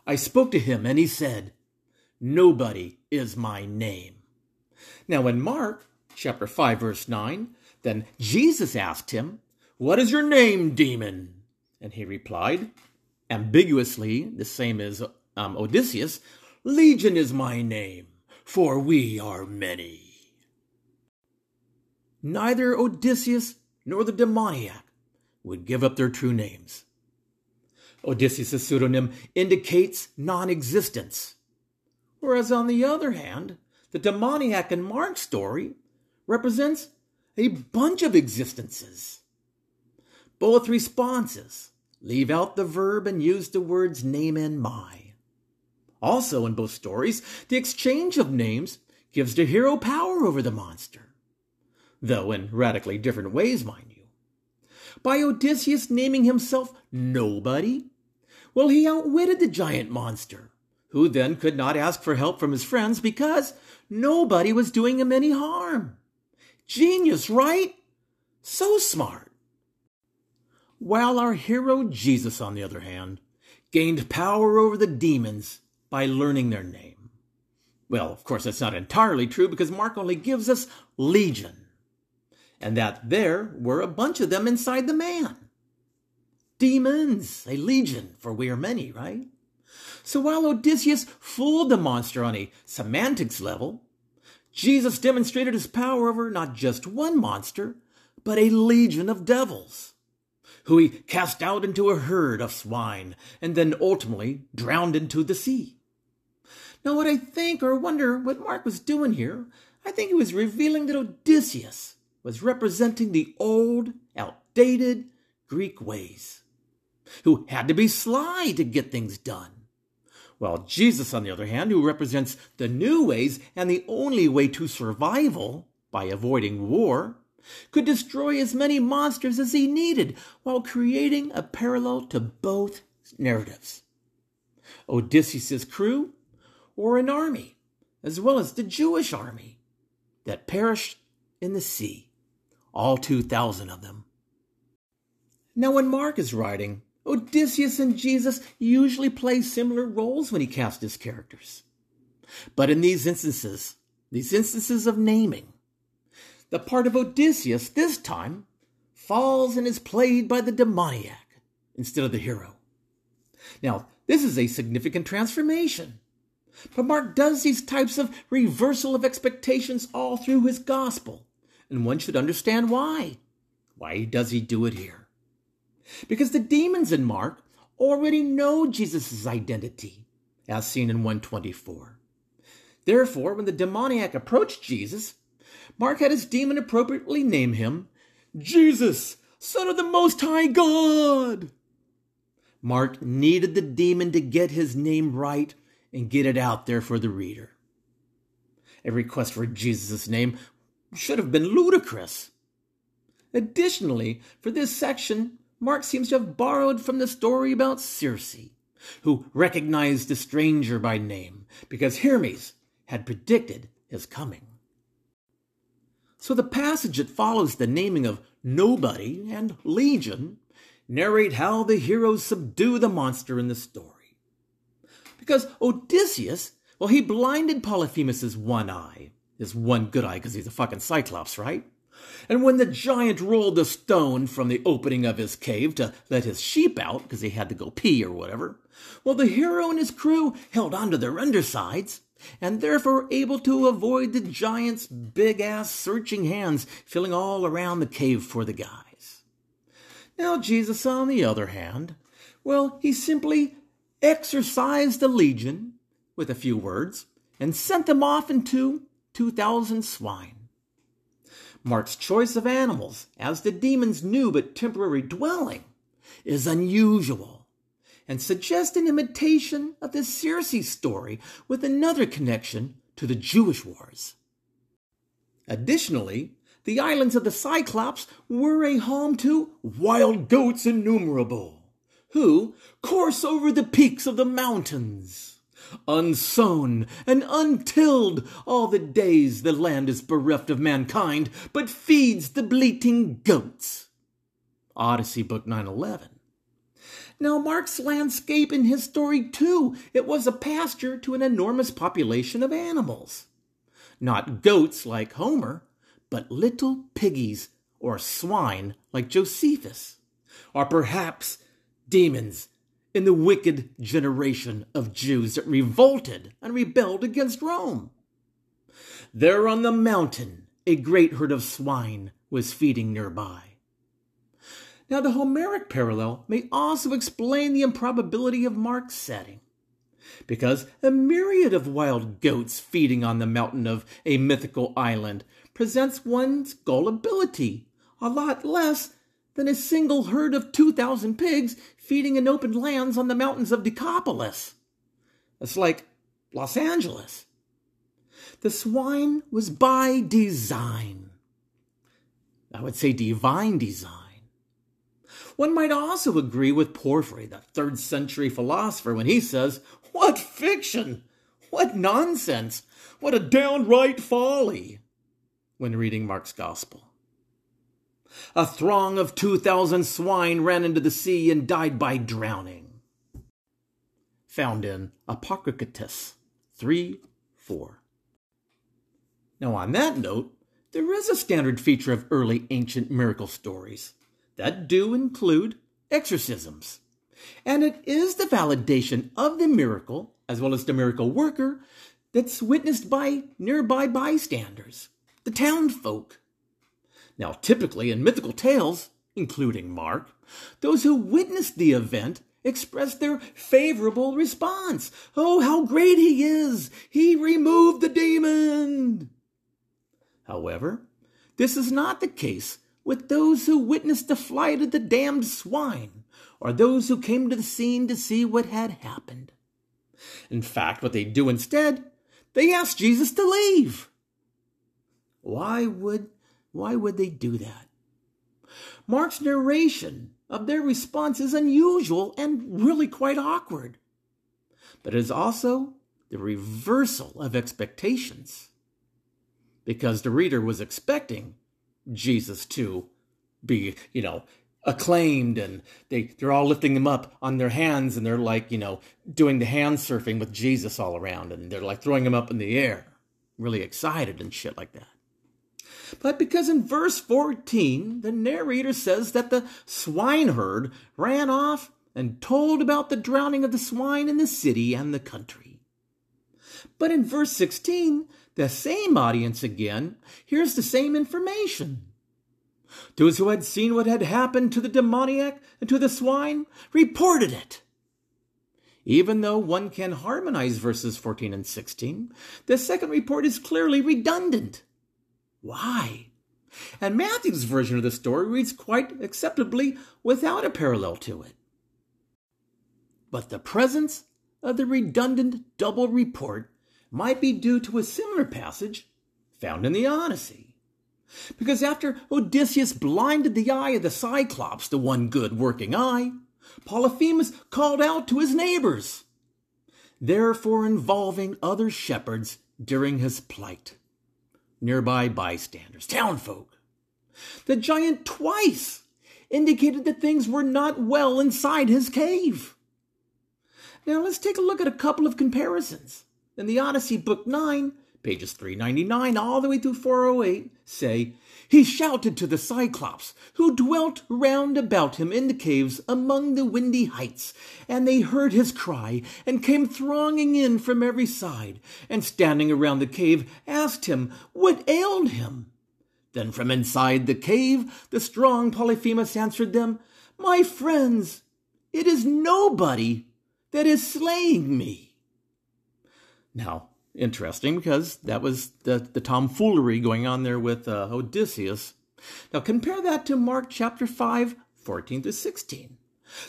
I spoke to him, and he said, Nobody is my name. Now, in Mark chapter 5, verse 9, then Jesus asked him, What is your name, demon? And he replied, ambiguously, the same as um, Odysseus, Legion is my name, for we are many. Neither Odysseus nor the demoniac would give up their true names. Oh, Odysseus' pseudonym indicates non existence. Whereas, on the other hand, the demoniac in Mark's story represents a bunch of existences. Both responses leave out the verb and use the words name and my. Also, in both stories, the exchange of names gives the hero power over the monster, though in radically different ways, mind you. By Odysseus naming himself Nobody, well, he outwitted the giant monster, who then could not ask for help from his friends because nobody was doing him any harm. Genius, right? So smart. while our hero Jesus, on the other hand, gained power over the demons by learning their name. Well, of course, that's not entirely true because Mark only gives us legion, and that there were a bunch of them inside the man. Demons, a legion, for we are many, right? So while Odysseus fooled the monster on a semantics level, Jesus demonstrated his power over not just one monster, but a legion of devils, who he cast out into a herd of swine and then ultimately drowned into the sea. Now, what I think or wonder what Mark was doing here, I think he was revealing that Odysseus was representing the old, outdated Greek ways, who had to be sly to get things done while Jesus, on the other hand, who represents the new ways and the only way to survival by avoiding war, could destroy as many monsters as he needed while creating a parallel to both narratives. Odysseus' crew or an army, as well as the Jewish army that perished in the sea, all 2,000 of them. Now, when Mark is writing, Odysseus and Jesus usually play similar roles when he casts his characters. But in these instances, these instances of naming, the part of Odysseus this time falls and is played by the demoniac instead of the hero. Now, this is a significant transformation. But Mark does these types of reversal of expectations all through his gospel, and one should understand why. Why does he do it here? Because the demons in Mark already know Jesus' identity, as seen in 124. Therefore, when the demoniac approached Jesus, Mark had his demon appropriately name him Jesus, Son of the Most High God. Mark needed the demon to get his name right and get it out there for the reader. A request for Jesus' name should have been ludicrous. Additionally, for this section, Mark seems to have borrowed from the story about Circe, who recognized the stranger by name because Hermes had predicted his coming. So the passage that follows the naming of Nobody and Legion narrate how the heroes subdue the monster in the story. Because Odysseus, well, he blinded Polyphemus's one eye, his one good eye because he's a fucking Cyclops, right? And when the giant rolled the stone from the opening of his cave to let his sheep out, because he had to go pee or whatever, well, the hero and his crew held onto their undersides, and therefore able to avoid the giant's big ass searching hands filling all around the cave for the guys. Now, Jesus, on the other hand, well, he simply exorcised the legion with a few words and sent them off into 2,000 swine. Mark's choice of animals, as the demon's new but temporary dwelling, is unusual and suggests an imitation of the Circe story with another connection to the Jewish wars. Additionally, the islands of the Cyclops were a home to wild goats innumerable, who course over the peaks of the mountains unsown and untilled all the days the land is bereft of mankind, but feeds the bleating goats. Odyssey, Book 911. Now, Mark's landscape in his story, too, it was a pasture to an enormous population of animals. Not goats like Homer, but little piggies or swine like Josephus, or perhaps demons in the wicked generation of Jews that revolted and rebelled against Rome. There on the mountain, a great herd of swine was feeding nearby. Now, the Homeric parallel may also explain the improbability of Mark's setting, because a myriad of wild goats feeding on the mountain of a mythical island presents one's gullibility a lot less than a single herd of 2,000 pigs feeding in open lands on the mountains of Decapolis. It's like Los Angeles. The swine was by design. I would say divine design. One might also agree with Porphyry, the third century philosopher, when he says, What fiction! What nonsense! What a downright folly! when reading Mark's Gospel. A throng of 2,000 swine ran into the sea and died by drowning. Found in Apocriticus 3 4. Now, on that note, there is a standard feature of early ancient miracle stories that do include exorcisms. And it is the validation of the miracle, as well as the miracle worker, that's witnessed by nearby bystanders, the townfolk. Now, typically in mythical tales, including Mark, those who witnessed the event expressed their favorable response. Oh, how great he is! He removed the demon! However, this is not the case with those who witnessed the flight of the damned swine, or those who came to the scene to see what had happened. In fact, what they do instead, they ask Jesus to leave. Why would why would they do that? Mark's narration of their response is unusual and really quite awkward. But it is also the reversal of expectations. Because the reader was expecting Jesus to be, you know, acclaimed and they, they're all lifting him up on their hands and they're like, you know, doing the hand surfing with Jesus all around and they're like throwing him up in the air, really excited and shit like that. But because in verse 14, the narrator says that the swineherd ran off and told about the drowning of the swine in the city and the country. But in verse 16, the same audience again hears the same information. Those who had seen what had happened to the demoniac and to the swine reported it. Even though one can harmonize verses 14 and 16, the second report is clearly redundant. Why? And Matthew's version of the story reads quite acceptably without a parallel to it. But the presence of the redundant double report might be due to a similar passage found in the Odyssey. Because after Odysseus blinded the eye of the Cyclops, the one good working eye, Polyphemus called out to his neighbors, therefore involving other shepherds during his plight. Nearby bystanders, townfolk. The giant twice indicated that things were not well inside his cave. Now let's take a look at a couple of comparisons. In the Odyssey, Book 9, pages 399 all the way through 408, say, He shouted to the Cyclops, who dwelt round about him in the caves among the windy heights, and they heard his cry, and came thronging in from every side, and standing around the cave, asked him what ailed him. Then from inside the cave, the strong Polyphemus answered them, My friends, it is nobody that is slaying me. Now, interesting because that was the, the tomfoolery going on there with uh, Odysseus. Now, compare that to Mark chapter 5, 14 to 16.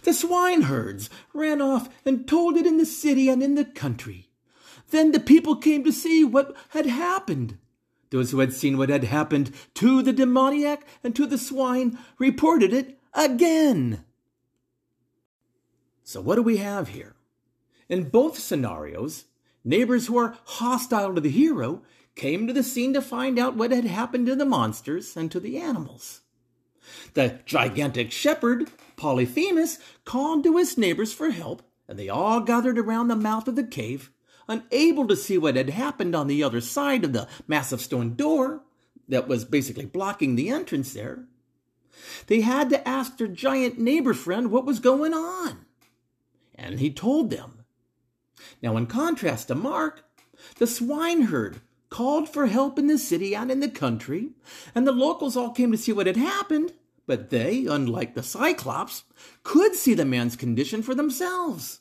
The swineherds ran off and told it in the city and in the country. Then the people came to see what had happened. Those who had seen what had happened to the demoniac and to the swine reported it again. So, what do we have here? In both scenarios, Neighbors who are hostile to the hero came to the scene to find out what had happened to the monsters and to the animals. The gigantic shepherd, Polyphemus, called to his neighbors for help, and they all gathered around the mouth of the cave, unable to see what had happened on the other side of the massive stone door that was basically blocking the entrance there. They had to ask their giant neighbor friend what was going on. And he told them. Now, in contrast to Mark, the swineherd called for help in the city and in the country, and the locals all came to see what had happened, but they, unlike the Cyclops, could see the man's condition for themselves.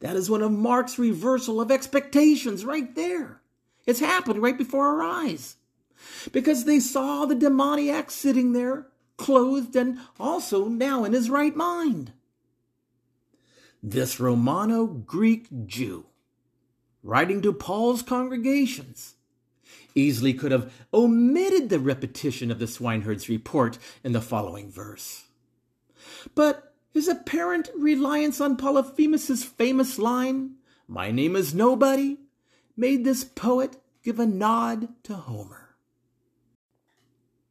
That is one of Mark's reversal of expectations right there. It's happened right before our eyes. Because they saw the demoniac sitting there, clothed and also now in his right mind. This Romano Greek Jew, writing to Paul's congregations, easily could have omitted the repetition of the swineherd's report in the following verse. But his apparent reliance on Polyphemus's famous line, My name is nobody, made this poet give a nod to Homer.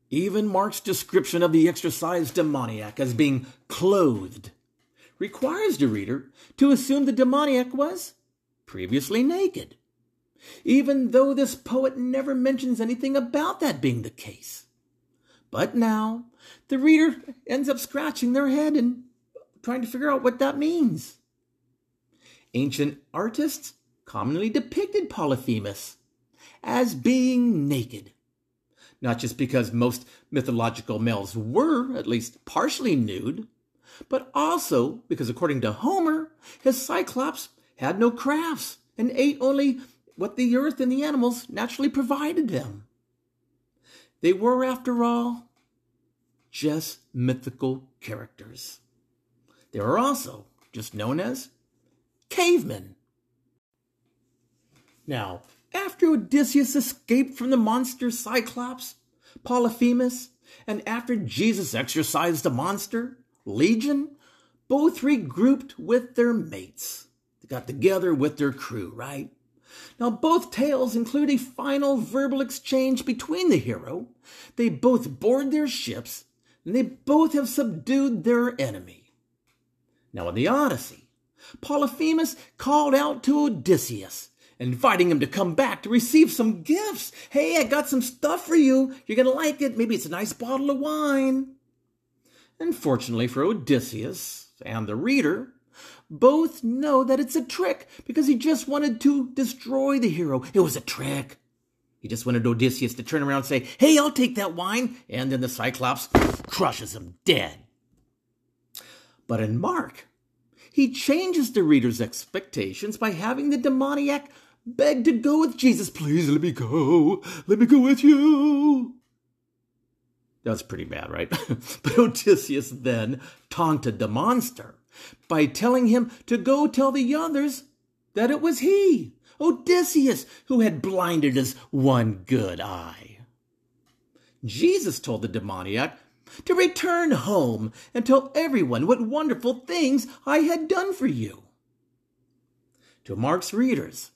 Even Mark's description of the exorcised demoniac as being clothed requires the reader to assume the demoniac was previously naked, even though this poet never mentions anything about that being the case. But now the reader ends up scratching their head and trying to figure out what that means. Ancient artists commonly depicted Polyphemus as being naked not just because most mythological males were at least partially nude, but also because, according to Homer, his Cyclops had no crafts and ate only what the earth and the animals naturally provided them. They were, after all, just mythical characters. They were also just known as cavemen. Now, after Odysseus escaped from the monster Cyclops, Polyphemus, and after Jesus exorcised the monster, Legion, both regrouped with their mates. They got together with their crew, right? Now, both tales include a final verbal exchange between the hero. They both board their ships, and they both have subdued their enemy. Now, in the Odyssey, Polyphemus called out to Odysseus inviting him to come back to receive some gifts. Hey, I got some stuff for you. You're going to like it. Maybe it's a nice bottle of wine. Unfortunately for Odysseus and the reader, both know that it's a trick because he just wanted to destroy the hero. It was a trick. He just wanted Odysseus to turn around and say, Hey, I'll take that wine. And then the Cyclops crushes him dead. But in Mark, he changes the reader's expectations by having the demoniac beg to go with Jesus. Please let me go. Let me go with you. That was pretty bad, right? but Odysseus then taunted the monster by telling him to go tell the others that it was he, Odysseus, who had blinded his one good eye. Jesus told the demoniac to return home and tell everyone what wonderful things I had done for you. To Mark's readers,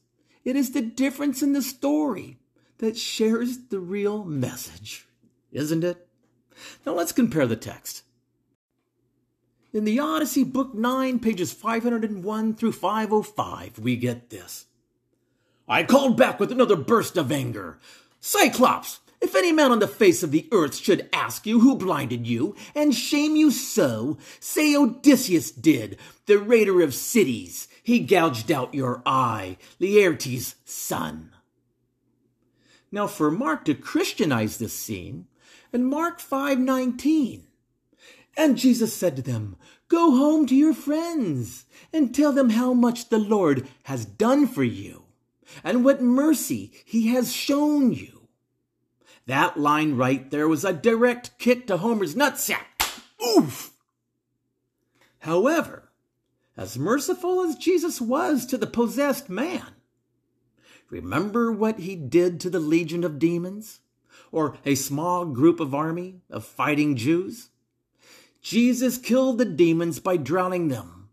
it is the difference in the story that shares the real message, isn't it? Now let's compare the text. In the Odyssey, Book 9, pages 501 through 505, we get this. I called back with another burst of anger. Cyclops, if any man on the face of the earth should ask you who blinded you, and shame you so, say Odysseus did, the raider of cities. He gouged out your eye, Laertes' son. Now for Mark to Christianize this scene, in Mark 5:19, and Jesus said to them, Go home to your friends and tell them how much the Lord has done for you and what mercy he has shown you. That line right there was a direct kick to Homer's nutsack. Oof! However, as merciful as Jesus was to the possessed man, remember what he did to the legion of demons? Or a small group of army of fighting Jews? Jesus killed the demons by drowning them,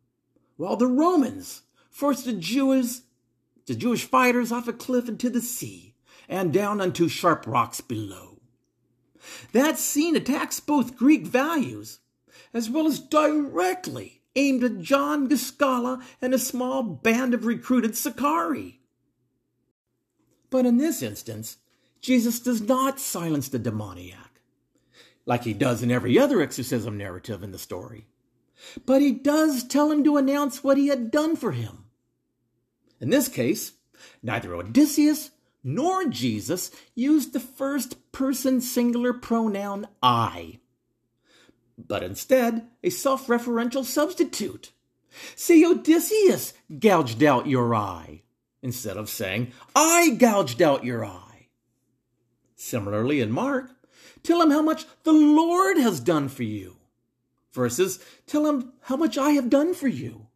while the Romans forced the Jews, the Jewish fighters off a cliff into the sea and down unto sharp rocks below. That scene attacks both Greek values as well as directly aimed at John Gischala and a small band of recruited Sicarii. But in this instance, Jesus does not silence the demoniac, like he does in every other exorcism narrative in the story. But he does tell him to announce what he had done for him. In this case, neither Odysseus nor Jesus used the first person singular pronoun I, but instead a self referential substitute. See, Odysseus gouged out your eye, instead of saying, I gouged out your eye. Similarly, in Mark, tell him how much the Lord has done for you, versus tell him how much I have done for you.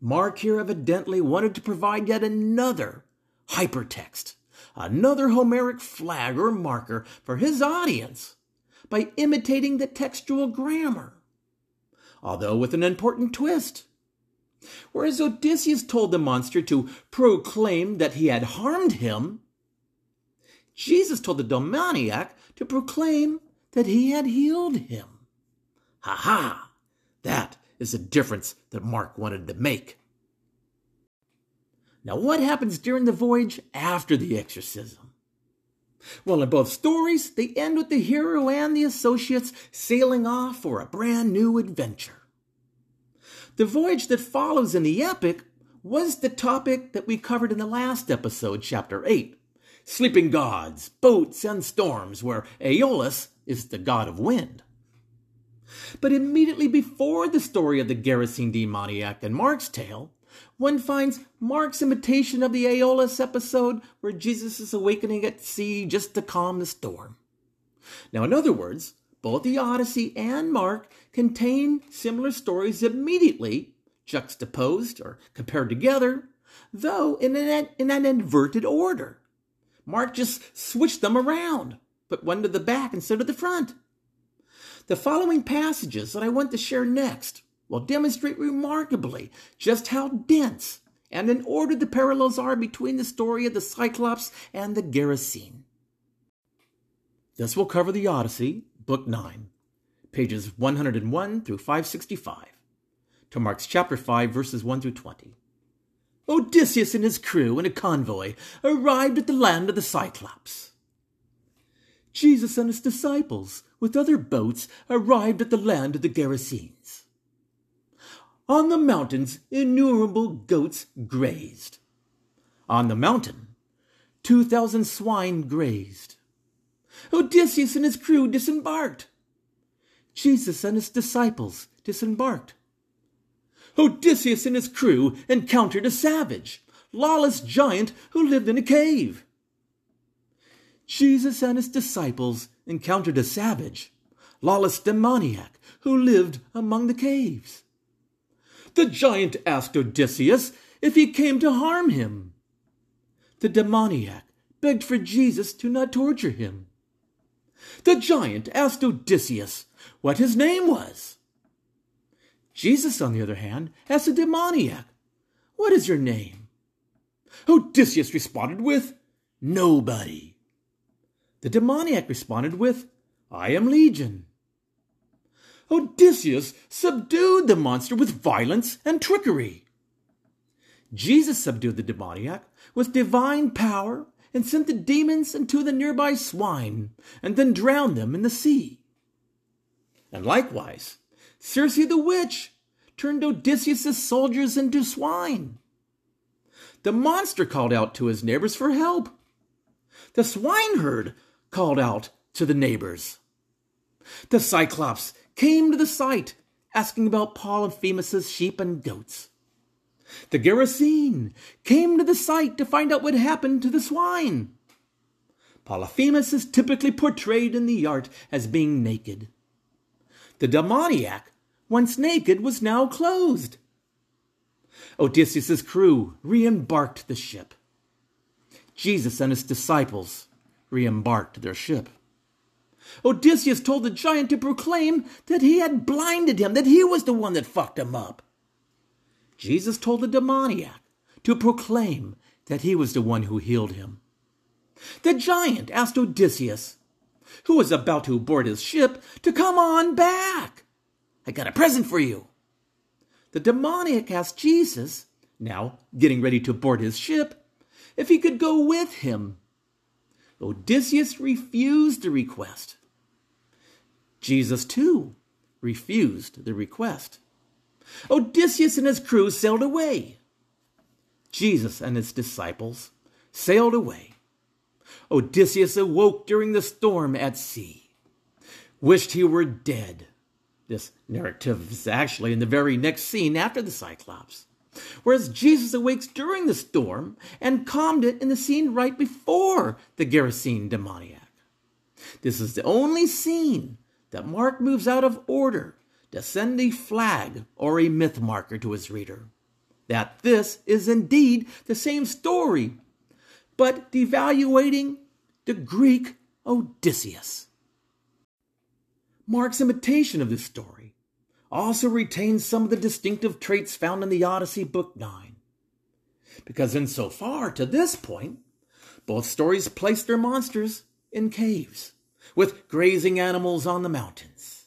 Mark here evidently wanted to provide yet another hypertext, another Homeric flag or marker for his audience by imitating the textual grammar, although with an important twist. Whereas Odysseus told the monster to proclaim that he had harmed him, Jesus told the demoniac to proclaim that he had healed him. Ha ha! That is the difference that Mark wanted to make. Now, what happens during the voyage after the exorcism? Well, in both stories, they end with the hero and the associates sailing off for a brand new adventure. The voyage that follows in the epic was the topic that we covered in the last episode, chapter 8 sleeping gods, boats, and storms, where Aeolus is the god of wind. But immediately before the story of the Gerasene demoniac in Mark's tale, one finds Mark's imitation of the Aeolus episode where Jesus is awakening at sea just to calm the storm. Now, in other words, both the Odyssey and Mark contain similar stories immediately juxtaposed or compared together, though in an, in an inverted order. Mark just switched them around, put one to the back instead of the front. The following passages that I want to share next will demonstrate remarkably just how dense and in order the parallels are between the story of the Cyclops and the Gerasene. This will cover the Odyssey, Book 9, pages 101 through 565, to Mark's chapter 5, verses 1 through 20. Odysseus and his crew in a convoy arrived at the land of the Cyclops. Jesus and his disciples, with other boats, arrived at the land of the Gerasenes. On the mountains, innumerable goats grazed. On the mountain, two thousand swine grazed. Odysseus and his crew disembarked. Jesus and his disciples disembarked. Odysseus and his crew encountered a savage, lawless giant who lived in a cave. Jesus and his disciples encountered a savage, lawless demoniac who lived among the caves. The giant asked Odysseus if he came to harm him. The demoniac begged for Jesus to not torture him. The giant asked Odysseus what his name was. Jesus, on the other hand, asked the demoniac, What is your name? Odysseus responded with, Nobody. The demoniac responded with, I am Legion. Odysseus subdued the monster with violence and trickery. Jesus subdued the demoniac with divine power and sent the demons into the nearby swine and then drowned them in the sea. And likewise, Circe the witch turned Odysseus' soldiers into swine. The monster called out to his neighbors for help. The swineherd called out to the neighbors. The Cyclops came to the site, asking about Polyphemus' sheep and goats. The Gerasene came to the site to find out what happened to the swine. Polyphemus is typically portrayed in the art as being naked. The demoniac once naked, was now clothed. Odysseus' crew re embarked the ship. Jesus and his disciples re embarked their ship. Odysseus told the giant to proclaim that he had blinded him, that he was the one that fucked him up. Jesus told the demoniac to proclaim that he was the one who healed him. The giant asked Odysseus, who was about to board his ship, to come on back. I got a present for you. The demoniac asked Jesus, now getting ready to board his ship, if he could go with him. Odysseus refused the request. Jesus, too, refused the request. Odysseus and his crew sailed away. Jesus and his disciples sailed away. Odysseus awoke during the storm at sea, wished he were dead, this narrative is actually in the very next scene after the Cyclops. Whereas Jesus awakes during the storm and calmed it in the scene right before the Gerasene demoniac. This is the only scene that Mark moves out of order to send a flag or a myth marker to his reader. That this is indeed the same story, but devaluating the Greek Odysseus. Mark's imitation of this story also retains some of the distinctive traits found in the Odyssey, Book 9. Because insofar to this point, Both stories place their monsters in caves, with grazing animals on the mountains.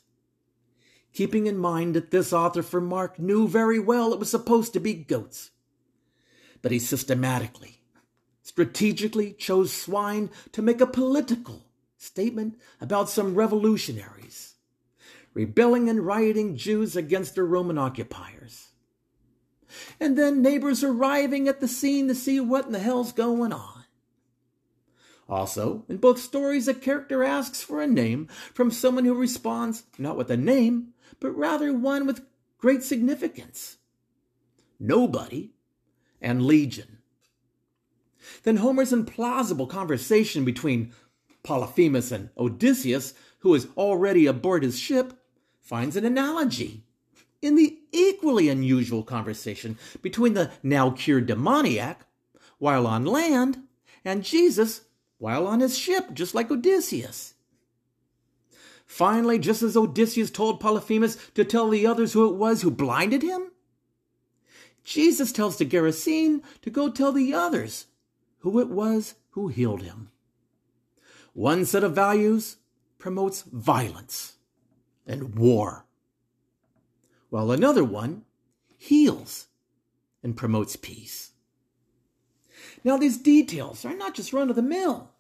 Keeping in mind that this author for Mark knew very well it was supposed to be goats. But he systematically, strategically chose swine to make a political statement about some revolutionaries, rebelling and rioting Jews against their Roman occupiers. And then neighbors arriving at the scene to see what in the hell's going on. Also, in both stories, a character asks for a name from someone who responds not with a name, but rather one with great significance. Nobody and Legion. Then Homer's implausible conversation between Polyphemus and Odysseus, who is already aboard his ship, finds an analogy in the equally unusual conversation between the now cured demoniac while on land and Jesus while on his ship, just like Odysseus. Finally, just as Odysseus told Polyphemus to tell the others who it was who blinded him, Jesus tells the Gerasene to go tell the others who it was who healed him. One set of values promotes violence and war, while another one heals and promotes peace. Now, these details are not just run of the mill,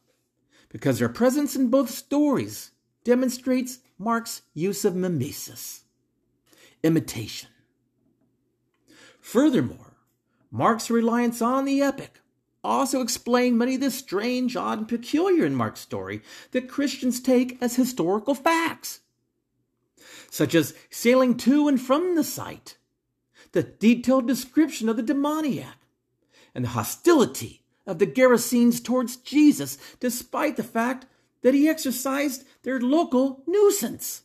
because their presence in both stories demonstrates Mark's use of mimesis, imitation. Furthermore, Mark's reliance on the epic also explain many of the strange, odd, and peculiar in Mark's story that Christians take as historical facts, such as sailing to and from the site, the detailed description of the demoniac, and the hostility of the Gerasenes towards Jesus, despite the fact that he exorcized their local nuisance.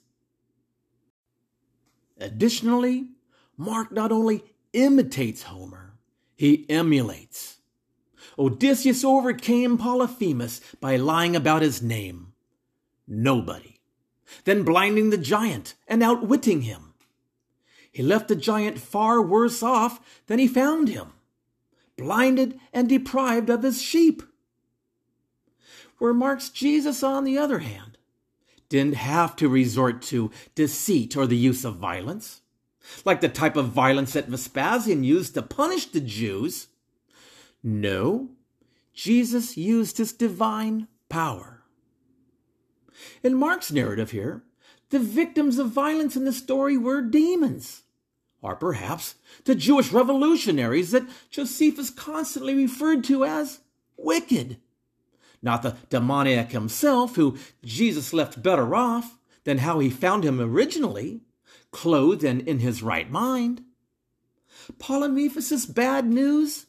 Additionally, Mark not only imitates Homer, he emulates. Odysseus overcame Polyphemus by lying about his name. Nobody. Then blinding the giant and outwitting him. He left the giant far worse off than he found him, blinded and deprived of his sheep. Where Mark's Jesus, on the other hand, didn't have to resort to deceit or the use of violence, like the type of violence that Vespasian used to punish the Jews no, Jesus used his divine power. In Mark's narrative here, the victims of violence in the story were demons, or perhaps the Jewish revolutionaries that Josephus constantly referred to as wicked. Not the demoniac himself, who Jesus left better off than how he found him originally, clothed and in his right mind. Polyphemus' bad news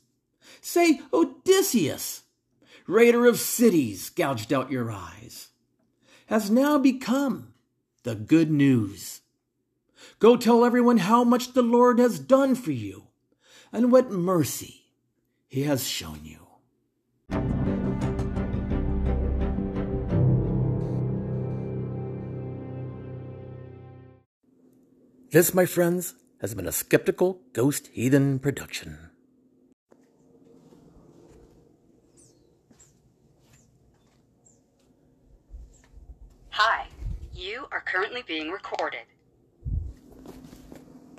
Say Odysseus, raider of cities, gouged out your eyes, has now become the good news. Go tell everyone how much the Lord has done for you and what mercy he has shown you. This, my friends, has been a skeptical ghost heathen production. Hi, you are currently being recorded.